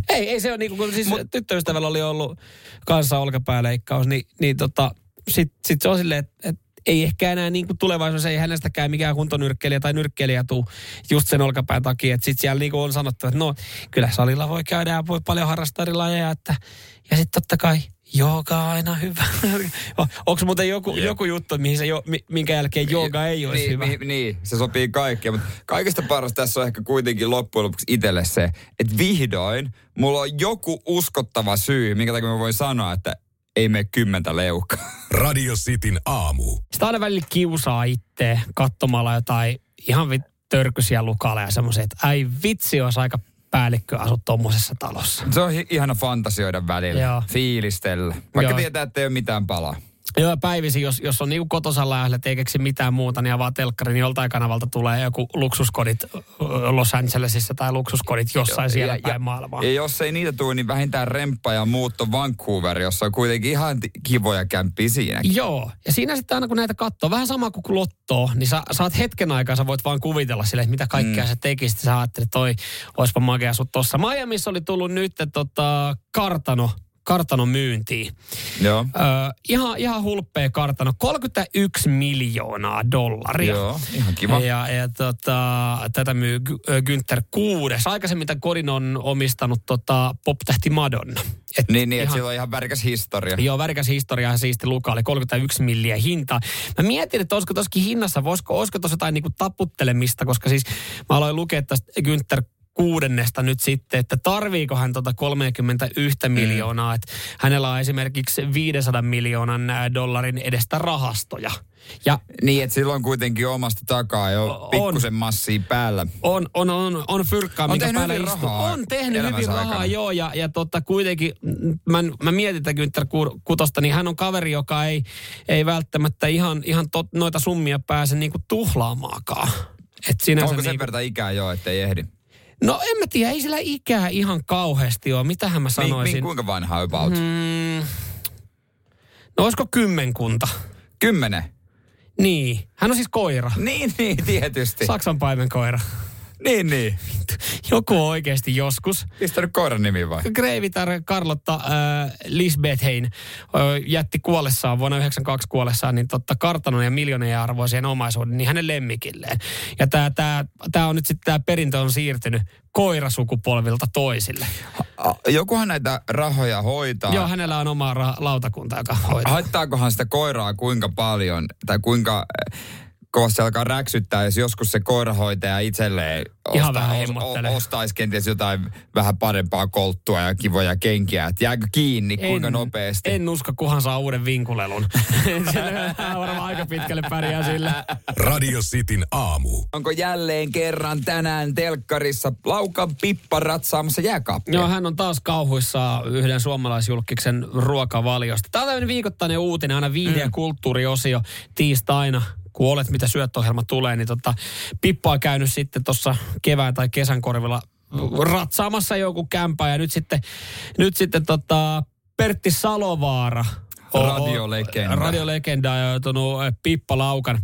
ei, ei se ole niin kuin, kun siis Mut, tyttöystävällä oli ollut kanssa olkapääleikkaus, niin, niin tota, sit, sit se on silleen, että et, ei ehkä enää niin kuin tulevaisuudessa, ei hänestäkään mikään kuntonyrkkeilijä tai nyrkkeilijä tuu just sen olkapään takia. Että sitten siellä niin kuin on sanottu, että no kyllä salilla voi käydä ja voi paljon harrastaa eri lajeja. Että, ja sitten totta kai Jooga aina hyvä. Onko muuten joku, joku juttu, mihin se jo, minkä jälkeen jooga ei olisi niin, hyvä? Niin, niin, se sopii kaikkeen. Mutta kaikista parasta tässä on ehkä kuitenkin loppujen lopuksi itselle se, että vihdoin mulla on joku uskottava syy, minkä takia mä voin sanoa, että ei mene kymmentä leukaa. Radio Cityn aamu. Sitä aina välillä kiusaa itse katsomalla jotain ihan vit törkysiä lukaleja semmoisia, että ai vitsi, olisi aika päällikkö asu tuommoisessa talossa. Se on hi- ihana fantasioida välillä, Joo. fiilistellä. Vaikka Joo. tietää, että ei ole mitään palaa. Joo, päivisin, jos, jos on niinku kotosalla ja ei keksi mitään muuta, niin avaa telkkari, niin joltain kanavalta tulee joku luksuskodit Los Angelesissa tai luksuskodit jossain siellä ja, päin ja, maailmaa. ja jos ei niitä tule, niin vähintään remppa ja muutto Vancouver, jossa on kuitenkin ihan kivoja kämppiä siinäkin. Joo, ja siinä sitten aina kun näitä katsoo, vähän sama kuin kun lottoo, niin sä saat hetken aikaa, sä voit vaan kuvitella sille, että mitä kaikkea mm. sä tekisit. Sä ajattelet, että toi olisipa makea sut tossa. Miamiissa oli tullut nyt tota, kartano, kartano myyntiin. Joo. Ö, ihan, ihan hulppea kartano, 31 miljoonaa dollaria. Joo, ihan kiva. Ja, ja tota, tätä myy Günther kuudes. Aikaisemmin tämän kodin on omistanut tota, pop-tähti Madonna. Et Niin, niin että sillä on ihan värikäs historia. Joo, värikäs historia ja siisti luka oli 31 milliä hintaa. Mä mietin, että olisiko tossakin hinnassa, voisiko, olisiko tuossa jotain niinku taputtelemista, koska siis mä aloin lukea tästä Günther kuudennesta nyt sitten, että tarviiko hän tota 31 Mm. miljoonaa, että hänellä on esimerkiksi 500 miljoonan dollarin edestä rahastoja. Ja Niin, että sillä on kuitenkin omasta takaa jo On. pikkusen massia päällä. on, on, on, on fyrkkaa, On tehnyt päällä istuu. rahaa On tehnyt hyvin rahaa, aikana. joo. Ja, ja tota, kuitenkin, mm, mä, mä mietin tätä Günther Ku- Kutosta, niin hän on kaveri, joka ei, ei välttämättä ihan, ihan tot, noita summia pääse niinku tuhlaamaakaan. Et sinänsä Onko sen niinku, verran ikää jo, ettei ehdi? No en mä tiedä, ei sillä ikää ihan kauheasti ole. Mitähän mä Mi, sanoisin? mi, kuinka vanha about? Mm. Mm, no olisiko kymmenkunta? Kymmenen. Niin. Hän on siis koira. Niin, niin, tietysti. Saksan paimenkoira. Niin, niin. Joku oikeasti joskus. Pistänyt koiran nimi vai? Kreivitar Carlotta äh, Lisbethhein äh, jätti kuollessaan, vuonna 92 kuollessaan, niin totta kartanon ja miljoonien arvoiseen omaisuuden, niin hänen lemmikilleen. Ja tämä tää, tää on nyt sitten, tämä perintö on siirtynyt koirasukupolvilta toisille. Jokuhan näitä rahoja hoitaa. Joo, hänellä on oma ra- lautakunta, joka hoitaa. Haittaakohan sitä koiraa kuinka paljon, tai kuinka äh, kovasti alkaa räksyttää, jos joskus se koirahoitaja itselleen Ihan vähän os, hemmottelee. o, ostaisi kenties jotain vähän parempaa kolttua ja kivoja kenkiä. Että jääkö kiinni, kuinka nopeasti? En usko, kuhan saa uuden vinkulelun. Varmaan aika pitkälle pärjää sillä. Radio Cityn aamu. Onko jälleen kerran tänään telkkarissa Laukan Pippa ratsaamassa jääkaappia? Joo, hän on taas kauhuissa yhden suomalaisjulkiksen ruokavaliosta. Tämä on tämmöinen viikoittainen uutinen, aina viihde- ja kulttuuriosio tiistaina kun olet mitä syöttöohjelma tulee, niin tota, Pippa on käynyt sitten tuossa kevään tai kesän korvilla ratsaamassa joku kämpää ja nyt sitten, nyt sitten tota, Pertti Salovaara Radiolegenda. Radiolegenda on joutunut eh, Pippa Laukan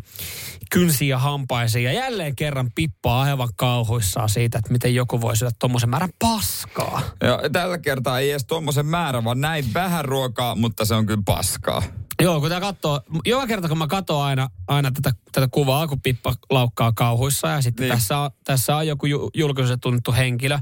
kynsiin ja hampaisiin. Ja jälleen kerran Pippa aivan kauhuissaan siitä, että miten joku voi syödä tuommoisen määrän paskaa. Ja tällä kertaa ei edes tuommoisen määrän, vaan näin vähän ruokaa, mutta se on kyllä paskaa. Joo, kun tää katsoo, joka kerta kun mä katson aina, aina tätä, tätä kuvaa, kun Pippa laukkaa kauhuissa ja sitten Niin. niin. tässä, on, tässä on joku ju, julkisuudessa tunnettu henkilö,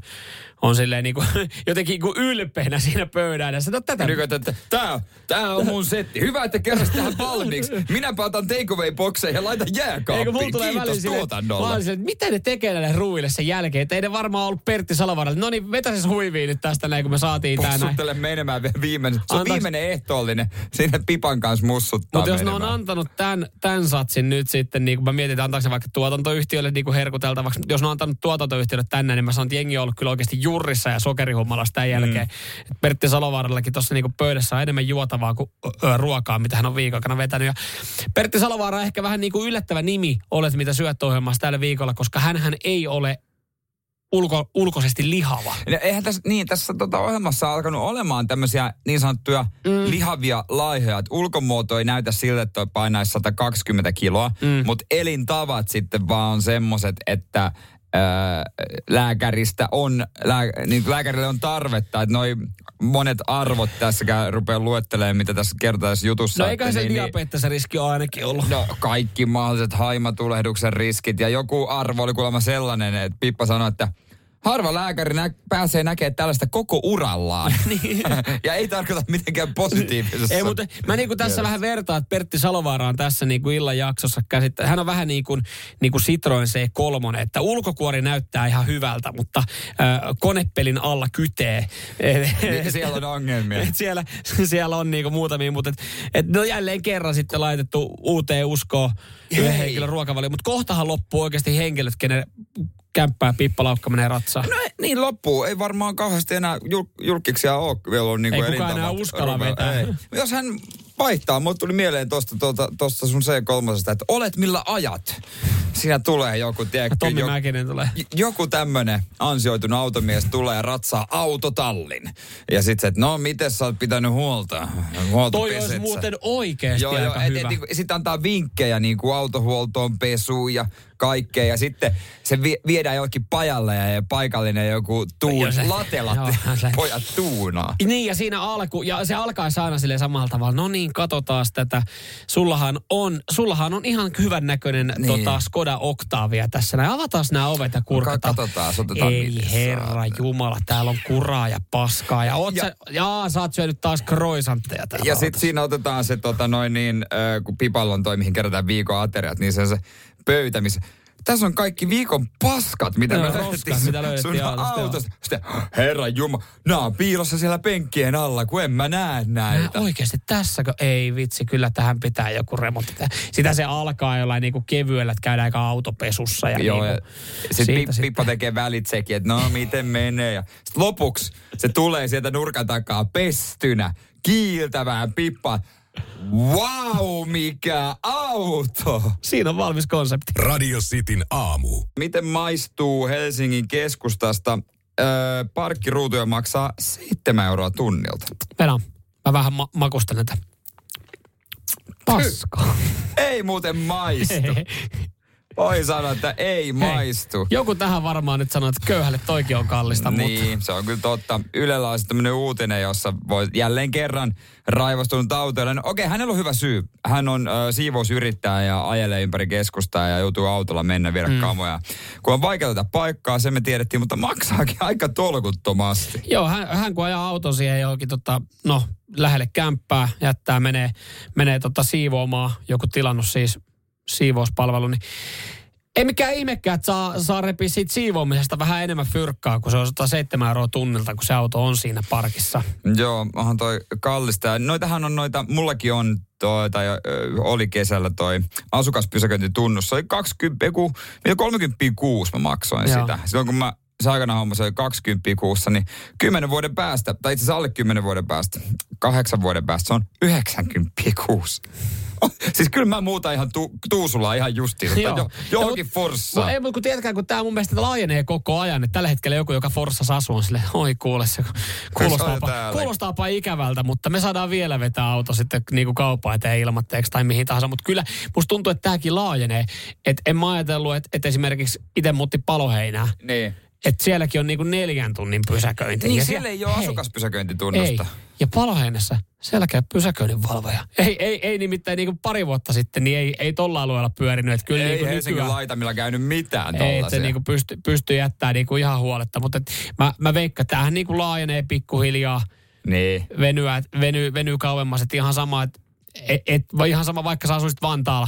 on silleen niin kuin, jotenkin kuin ylpeänä siinä pöydän. No, tätä, Nyt että tää, tää on mun setti. Hyvä, että kerrosit tähän valmiiksi. Minäpä otan takeaway bokseja ja laitan Eikö jääkaappiin. mulla tulee Kiitos silleen, mä tuotannolle. että mitä ne tekee näille ruuille sen jälkeen? Että ei ne varmaan ollut Pertti Salovaralle. No niin, vetä se huiviin nyt tästä näin, kun me saatiin tää näin. Menemään viimeinen. Se on Antaks- viimeinen ehtoollinen. Siinä Pipan kanssa mussuttaa Mutta jos ne on menemään. antanut tämän, tämän satsin nyt sitten, niin kun mä mietin, että antaako se vaikka tuotantoyhtiölle niin herkuteltavaksi. Jos ne on antanut tuotantoyhtiölle tänne, niin mä sanon, että jengi on ollut kyllä oikeasti jurrissa ja sokerihummalassa tämän jälkeen. Mm. Pertti Salovaarallakin tuossa niin pöydässä on enemmän juotavaa kuin ö, ruokaa, mitä hän on viikon aikana vetänyt. Ja Pertti Salovaara on ehkä vähän niin kuin yllättävä nimi, olet mitä syöt ohjelmassa tällä viikolla, koska hän ei ole ulko, ulkoisesti lihava. No, eihän tässä, niin, tässä tota ohjelmassa on alkanut olemaan tämmöisiä niin sanottuja mm. lihavia laihoja. Että ulkomuoto ei näytä siltä, että toi painaisi 120 kiloa, mm. mutta elintavat sitten vaan on semmoiset, että ää, lääkäristä on, lää, niin lääkärille on tarvetta, että noi monet arvot tässäkään rupeaa luettelemaan, mitä tässä kertaa tässä jutussa. No eikä se niin- niin- diabeettisen riski ole ainakin ollut. No kaikki mahdolliset haimatulehduksen riskit ja joku arvo oli kuulemma sellainen, että Pippa sanoi, että harva lääkäri nä- pääsee näkemään tällaista koko urallaan. Niin. ja ei tarkoita mitenkään positiivisessa. Ei, mutta mä niin kuin tässä mielessä. vähän vertaan, että Pertti Salovaara on tässä niin kuin illan jaksossa käsittää. Hän on vähän niin kuin, niin kuin Citroen C3, että ulkokuori näyttää ihan hyvältä, mutta äh, konepelin alla kytee. Niin, siellä on ongelmia. Et siellä, siellä on niinku muutamia, mutta et, et no jälleen kerran sitten laitettu uuteen uskoon yhden henkilön ruokavalio. Mutta kohtahan loppuu oikeasti henkilöt, kenen kämppää pippalaukka menee ratsaan. No ei- niin loppuu. Ei varmaan kauheasti enää jul, julkiksia ole vielä on niinku Ei kukaan enää uskalla vetää. Ei. Jos hän vaihtaa, mulle tuli mieleen tuosta tuota, tosta sun C3, että olet millä ajat. Siinä tulee joku, tiedätkö, Tommi joku, Mäkinen tulee. joku tämmönen ansioitunut automies tulee ja ratsaa autotallin. Ja sit se, että no miten sä oot pitänyt huolta? huolta Toi olisi muuten oikeasti Joo, aika joo, et, hyvä. et, niinku, sitten antaa vinkkejä niin kuin autohuoltoon, pesuun ja kaikkea. Ja sitten se vie, viedään jollekin pajalle ja paikallinen joku tuun, se- latelat, joo, pojat tuunaa. Niin ja siinä alku, ja se alkaa aina sille samalla tavalla. No niin, katsotaan tätä. Sullahan on, sullahan on ihan hyvän näköinen Niin. tota, Skoda Octavia tässä. Näin avataan nämä ovet ja kurkataan. Katsotaan, otetaan Ei herra jumala, täällä on kuraa ja paskaa. Ja, oot Ja- sä, jaa, sä oot syönyt taas kroisantteja täällä Ja sitten siinä otetaan se, tota, noin niin, äh, kun Pipallon toi, mihin kerätään viikon ateriat, niin se on se pöytä, missä tässä on kaikki viikon paskat, mitä Joo, me löydettiin mitä löydettiin sun autosta. Sitten, herra jumma, nää on piilossa siellä penkkien alla, kun en mä näe Mä näitä. oikeasti tässäkö? Ei vitsi, kyllä tähän pitää joku remontti. Sitä se alkaa jollain niinku kevyellä, että käydään aika autopesussa. Ja Joo, ja niinku, sitten siitä Pi- Pippo tekee välitsekin, että no miten menee. Ja lopuksi se tulee sieltä nurkan takaa pestynä, kiiltävään pippaan. Wow, mikä auto! Siinä on valmis konsepti. Radio Cityn aamu. Miten maistuu Helsingin keskustasta? Öö, parkkiruutuja maksaa 7 euroa tunnilta. Venä, mä vähän ma- makustelen tätä. Paska. Ei muuten maistu. Voi sanoa, että ei maistu. Joku tähän varmaan nyt sanoo, että köyhälle toikin on kallista, mutta... Niin, se on kyllä totta. Ylellä on tämmöinen uutinen, jossa voi jälleen kerran raivostunut autoilla. No, okei, hänellä on hyvä syy. Hän on ö, siivousyrittäjä ja ajelee ympäri keskustaa ja joutuu autolla mennä viedä mm. kamoja. Kun on vaikea tätä paikkaa, se me tiedettiin, mutta maksaakin aika tolkuttomasti. Joo, hän, hän kun ajaa auton siihen johonkin, tota, no, lähelle kämppää, jättää, menee, menee tota siivoamaan, joku tilannut siis siivouspalvelu, niin ei mikään ihmekään, että saa, saa repiä siitä siivoamisesta vähän enemmän fyrkkaa, kun se on 107 euroa tunnilta, kun se auto on siinä parkissa. Joo, onhan toi kallista. Noitahan on noita, mullakin on toi, tai ö, oli kesällä toi asukaspysäköintitunnus. Se oli 20, joku, mitä 30 kuusi mä maksoin Joo. sitä. Silloin kun mä se aikana homma se oli 20 kuussa, niin 10 vuoden päästä, tai itse asiassa alle 10 vuoden päästä, kahdeksan vuoden päästä, se on 90 kuusi. siis kyllä mä muutan ihan tu, Tuusulaa ihan justiin, Joo. jo, johonkin mut- forssaan. Mut ei, mutta kun tiedätkään, kun tämä mun mielestä laajenee koko ajan, että tällä hetkellä joku, joka Forssassa asuu, on silleen, oi kuule, se kuulostaapa, kuulostaapa ikävältä, mutta me saadaan vielä vetää auto sitten niin kuin kauppaan eteen ilmatteeksi tai mihin tahansa. Mutta kyllä musta tuntuu, että tämäkin laajenee. Että en mä ajatellut, että, että esimerkiksi itse muutti paloheinää, Niin. että sielläkin on niin kuin neljän tunnin pysäköinti. Niin, Ja siellä ei ole hei, asukaspysäköintitunnusta. Ei. Ja paloheinässä siellä käy pysäköinninvalvoja. Ei, ei, ei nimittäin niin kuin pari vuotta sitten, niin ei, ei tolla alueella pyörinyt. Että kyllä Ei niin kuin Helsingin nykyään- laitamilla käynyt mitään ei, se niinku pysty, pystyy jättämään niinku ihan huoletta. Mutta et mä, mä veikkaan, että tämähän niinku laajenee pikkuhiljaa, Niin. venyä, veny, venyy kauemmas. Että ihan sama, että et, et, vai ihan sama, vaikka sä asuisit Vantaalla,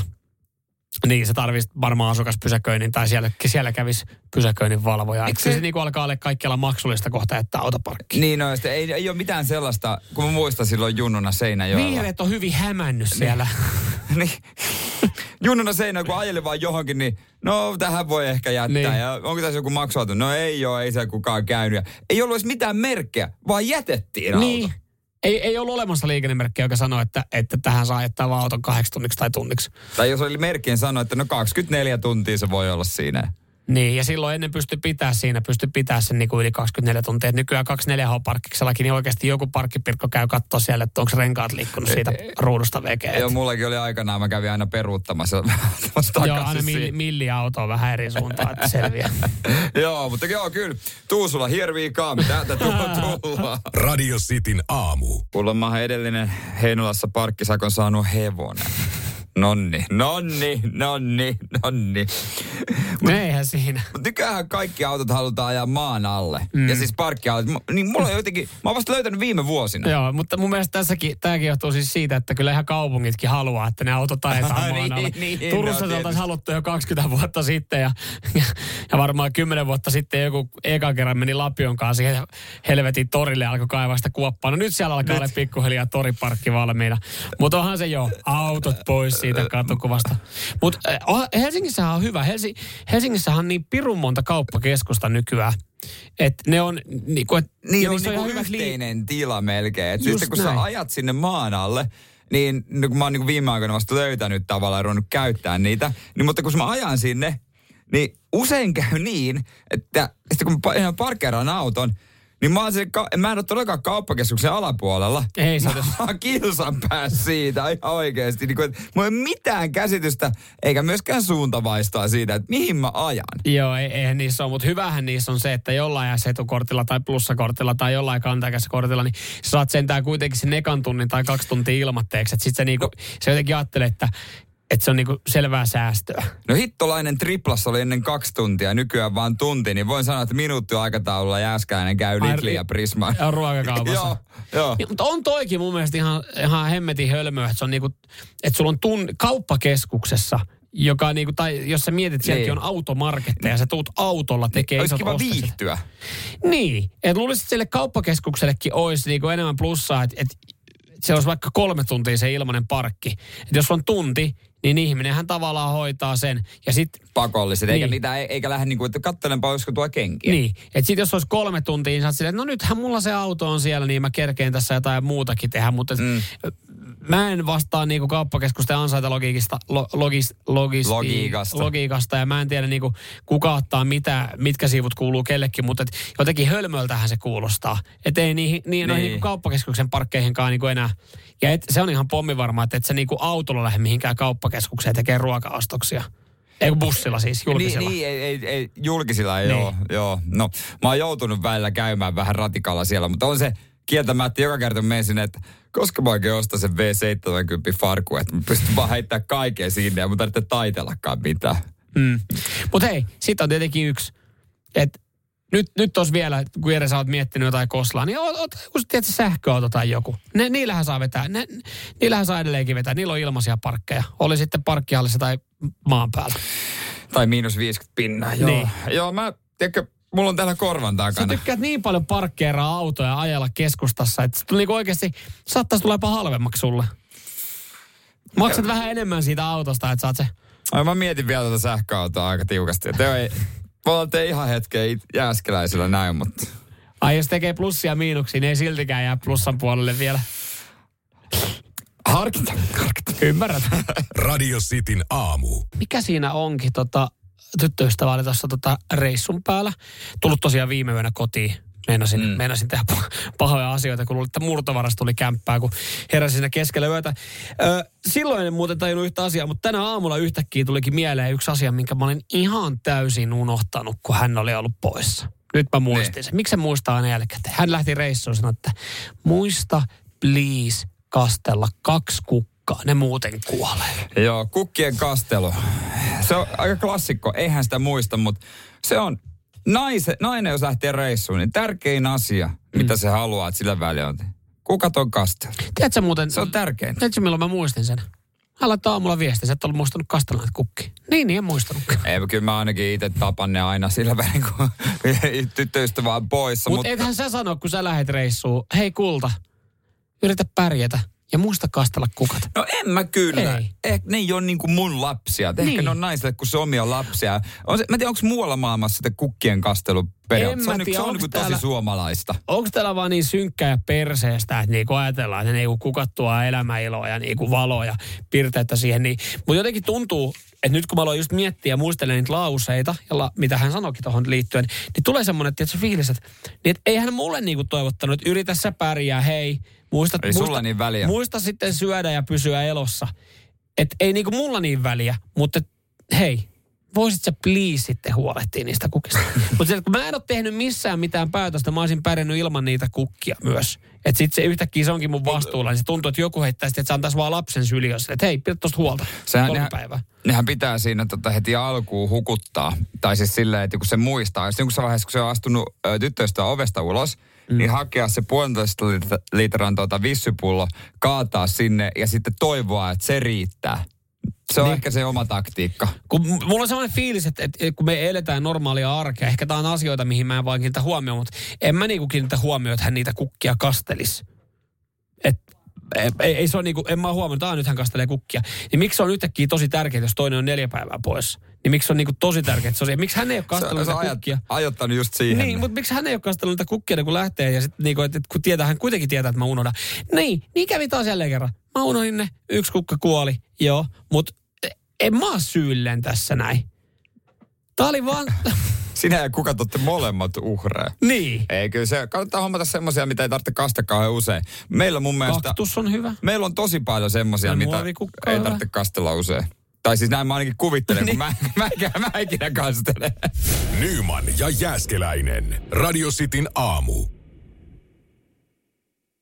niin se tarvitsisi varmaan asukaspysäköinnin tai siellä, siellä kävisi pysäköinnin valvoja. Eikö se- se, niinku alkaa olla kaikkialla maksullista kohta, että autoparkki. Niin, no, ei, ei ole mitään sellaista, kun mä muistan silloin junnuna Seinäjoella. Vihreät on hyvin hämännyt siellä. niin. Junnuna Seinäjoella, kun ajelin vaan johonkin, niin no tähän voi ehkä jättää. Niin. Ja onko tässä joku maksuauto? No ei ole, ei se kukaan käynyt. Ja ei ollut edes mitään merkkejä, vaan jätettiin niin. auto. Ei, ei ollut olemassa liikennemerkkiä, joka sanoi, että, että tähän saa jättää vaan auton kahdeksi tunniksi tai tunniksi. Tai jos oli merkkien sanoa, että no 24 tuntia se voi olla siinä. Niin, ja silloin ennen pystyi pitää siinä, pystyi pitää sen niin kuin yli 24 tuntia. Et nykyään 24H-parkkiksellakin, niin oikeasti joku parkkipirkko käy katsoa siellä, että onko renkaat liikkunut siitä ruudusta vekeä. Joo, mullakin oli aikanaan, mä kävin aina peruuttamassa takaisin Joo, aina siihen. milli, milliautoa vähän eri suuntaan, että selviää. joo, mutta joo, kyllä. Tuusula, here we come. Täältä tu- tullaan. Radio Cityn aamu. Kuulemma edellinen Heinolassa parkkisakon saanut hevonen. Nonni, nonni, nonni, nonni. Eihän siinä. Nykyään kaikki autot halutaan ajaa maan alle. Mm. Ja siis parkkiautot. Niin mulla on jotenkin, mä oon vasta löytänyt viime vuosina. Joo, mutta mun mielestä tässäkin, tämäkin johtuu siis siitä, että kyllä ihan kaupungitkin haluaa, että ne autot ajetaan maan Niin, alle. niin, no Turussa se oltaisiin haluttu jo 20 vuotta sitten ja, ja, ja varmaan 10 vuotta sitten joku eka kerran meni Lapion kanssa siihen helvetin torille ja alkoi kaivaa sitä kuoppaa. No nyt siellä alkaa olla pikkuhiljaa toriparkki valmiina. Mutta onhan se jo autot pois siitä katukuvasta. Mutta Helsingissähän on hyvä. Helsi, Helsingissähän on niin pirun monta kauppakeskusta nykyään. Että ne on, niinku, et, Niin on niinku lii- yhteinen tila melkein. Et sitten kun näin. sä ajat sinne maan alle, niin no kun mä oon niinku viime aikoina vasta löytänyt tavallaan ja ruvennut käyttää niitä, niin mutta kun mä ajan sinne, niin usein käy niin, että sitten kun mä pa- parkkeeraan auton, niin mä, oon se, ka- mä en ole todellakaan kauppakeskuksen alapuolella. Ei sä Mä oon kilsan päässä siitä ihan oikeasti. Niin kuin, mulla ei ole mitään käsitystä, eikä myöskään suuntavaistaa siitä, että mihin mä ajan. Joo, ei, eihän niissä ole, mutta hyvähän niissä on se, että jollain S-etukortilla tai plussakortilla tai jollain kantakäskortilla, niin sä saat sentään kuitenkin sen ekan tunnin tai kaksi tuntia ilmatteeksi. Että sit se, niinku, se jotenkin ajattelee, että, että se on niinku selvää säästöä. No hittolainen triplassa oli ennen kaksi tuntia, nykyään vaan tunti, niin voin sanoa, että minuutti aikataululla Jääskäinen käy Ai, Lidlin ja Prisman. Ja ruokakaupassa. joo, joo. Ja, mutta on toikin mun mielestä ihan, ihan hemmetin hölmöä, että se on niinku, että sulla on tun, kauppakeskuksessa, joka niinku, tai jos sä mietit, sielläkin Niin. on automarketteja, sä tuut autolla tekee Olisi isot kiva ostokset. viihtyä. Niin, että luulisin, että sille kauppakeskuksellekin olisi niinku enemmän plussaa, että, että se olisi vaikka kolme tuntia se ilmainen parkki. Että jos on tunti, niin ihminenhän tavallaan hoitaa sen. Ja sitten Pakolliset, eikä Niin. niitä, eikä lähde niinku, että kattelenpa, olisiko tuo kenkiä. Niin, että sitten jos olisi kolme tuntia, niin sä silleen, että no nythän mulla se auto on siellä, niin mä kerkeen tässä jotain muutakin tehdä, mutta mm. Mä en vastaa niinku kauppakeskusten ansaintalogiikista, lo, logis, logis, Logiikasta. logiikasta, ja mä en tiedä niinku, kuka ottaa mitä, mitkä siivut kuuluu kellekin, mutta et jotenkin hölmöltähän se kuulostaa. Että ei niihin, niin, noihin Niin. niinku kauppakeskuksen parkkeihinkaan niinku enää, ja et, se on ihan pommivarma, että et sä niinku autolla lähde mihinkään kauppakeskukseen tekee ruokaostoksia. Ei bussilla siis, julkisella. Niin, niin ei, ei, ei, julkisilla ei Niin. ole, joo. No, mä oon joutunut välillä käymään vähän ratikalla siellä, mutta on se kieltämättä joka kerta menen sinne, että koska mä oikein ostan sen V70 farku, että mä pystyn vaan heittämään kaiken sinne ja mun tarvitse taitellakaan mitään. Mm. Mutta hei, sitten on tietenkin yksi, että nyt, nyt tos vielä, kun Jere sä oot miettinyt jotain koslaa, niin ot, ot, kun tiedät, sähköauto tai joku. Ne, niillähän saa vetää, ne, niillähän saa edelleenkin vetää. Niillä on ilmaisia parkkeja. Oli sitten parkkihallissa tai maan päällä. Tai miinus 50 pinnaa, joo. Niin. Joo, mä, tiedätkö, mulla on täällä korvan Sä takana. tykkäät niin paljon parkkeeraa autoja ja ajella keskustassa, että se tuli niinku oikeasti, saattaisi tulla jopa halvemmaksi sulle. Maksat vähän enemmän siitä autosta, että saat se Ai, mä mietin vielä tuota sähköautoa aika tiukasti. Te ei, voi ei ihan hetkeä it- jääskeläisillä näin, mutta... Ai jos tekee plussia ja miinuksia, niin ei siltikään jää plussan puolelle vielä. Harkita, harkita. Ymmärrät. Radio Cityn aamu. Mikä siinä onkin? Tota, tyttöystävä oli tuossa tota reissun päällä. Tullut tosiaan viime yönä kotiin. Meinasin, mm. meinasin tehdä pah- pahoja asioita, kun luulin, että murtovaras tuli kämppää, kun heräsin siinä keskellä yötä. Ö, silloin en muuten tajunnut yhtä asiaa, mutta tänä aamulla yhtäkkiä tulikin mieleen yksi asia, minkä mä olin ihan täysin unohtanut, kun hän oli ollut poissa. Nyt mä muistin sen. Miksi se muistaa aina jälkikäteen? Hän lähti reissuun ja sanoi, että muista please kastella kaksi kukkaa, ne muuten kuolee. Joo, kukkien kastelu. Se on aika klassikko, eihän sitä muista, mutta se on naise, nainen, jos lähtee reissuun, niin tärkein asia, mm. mitä se haluaa, että sillä välillä on. Kukat on kastelu. Tiedätkö muuten, Se on tärkein. tiedätkö milloin mä muistin sen? Hän laittoi aamulla viestiä, että et ollut muistanut kastella näitä kukkia. Niin, niin en muistanutkaan. Ei, kyllä mä ainakin itse tapan ne aina sillä välin, kun tyttöystävä on poissa. Mutta Mutta ethän sä sano, kun sä lähet reissuun, hei kulta, yritä pärjätä ja muista kastella kukat. No en mä kyllä. Ei. Eh, ne ei ole niinku mun lapsia. Ehkä Niin. ne on naisille, kun se omia lapsia. On se, mä en tiedä, onko muualla maailmassa sitä kukkien kastelu En Se on, niinku- tiedä, se on onks niinku tosi täällä- suomalaista. Onko täällä vaan niin synkkää ja perseestä, että niinku ajatellaan, että niinku kukat tuo elämäiloa ja niinku valoa ja pirteyttä siihen. Niin. Mutta jotenkin tuntuu, että nyt kun mä aloin just miettiä ja muistelen niitä lauseita, jolla, mitä hän sanoikin tuohon liittyen, niin tulee semmoinen tietysti fiilis, että, niin et eihän mulle niinku toivottanut, että yritä sä pärjää, hei, muista, Ei sulla muista, niin väliä. muista sitten syödä ja pysyä elossa. Että ei niinku mulla niin väliä, mutta hei, voisit sä please sitten huolehtia niistä kukista. Mutta kun mä en ole tehnyt missään mitään päätöstä, mä olisin pärjännyt ilman niitä kukkia myös. Että sitten se yhtäkkiä se onkin mun vastuulla, niin se tuntuu, että joku heittää sitten, että se antaisi vaan lapsen syliössä. Että hei, pidä tosta huolta. Sehän, Kolme nehän, päivää. nehän pitää siinä tota heti alkuun hukuttaa. Tai siis silleen, että kun se muistaa. Ja sitten kun vaiheessa, kun se on astunut ö, tyttöistä ovesta ulos, mm. niin hakea se puolentoista lit- litran tuota vissypullo, kaataa sinne ja sitten toivoa, että se riittää. Se on Niin. ehkä se oma taktiikka. Kun mulla on sellainen fiilis, että, että kun me eletään normaalia arkea, ehkä tämä on asioita, mihin mä en vaan kiinnitä huomioon, mutta en mä niinku kiinnitä huomioon, että hän niitä kukkia kastelis. Et, ei, ei se ole niinku, en mä huomannut, että nyt hän kastelee kukkia. Niin miksi se on yhtäkkiä tosi tärkeää, jos toinen on neljä päivää pois? Niin miksi se on niinku tosi tärkeää, että se on, miksi hän ei ole kastellut se niitä on ajat, kukkia? ajottanut just siihen. Niin, mutta miksi hän ei ole kastellut niitä kukkia, kun lähtee ja sitten niinku, että et kun tietää, hän kuitenkin tietää, että mä unohdan. Niin, niin kävi taas jälleen kerran. Mä unohdin ne, yksi kukka kuoli, joo, mutta en mä oo syyllinen tässä näin. Tää oli vaan, Sinä ja kuka totte molemmat uhreja. niin. Ei, kyllä se, kannattaa hommata semmoisia, mitä ei tarvitse kastaa kauhean usein. Meillä mun mielestä, Kaktus on hyvä. meillä on tosi paljon semmoisia, mitä ei tarvitse kastella usein. Tai siis näin mä ainakin kuvittelen, kun mä, mä, mä, mä ikinä kastelen. Nyman ja Jääskeläinen. Radio Cityn aamu.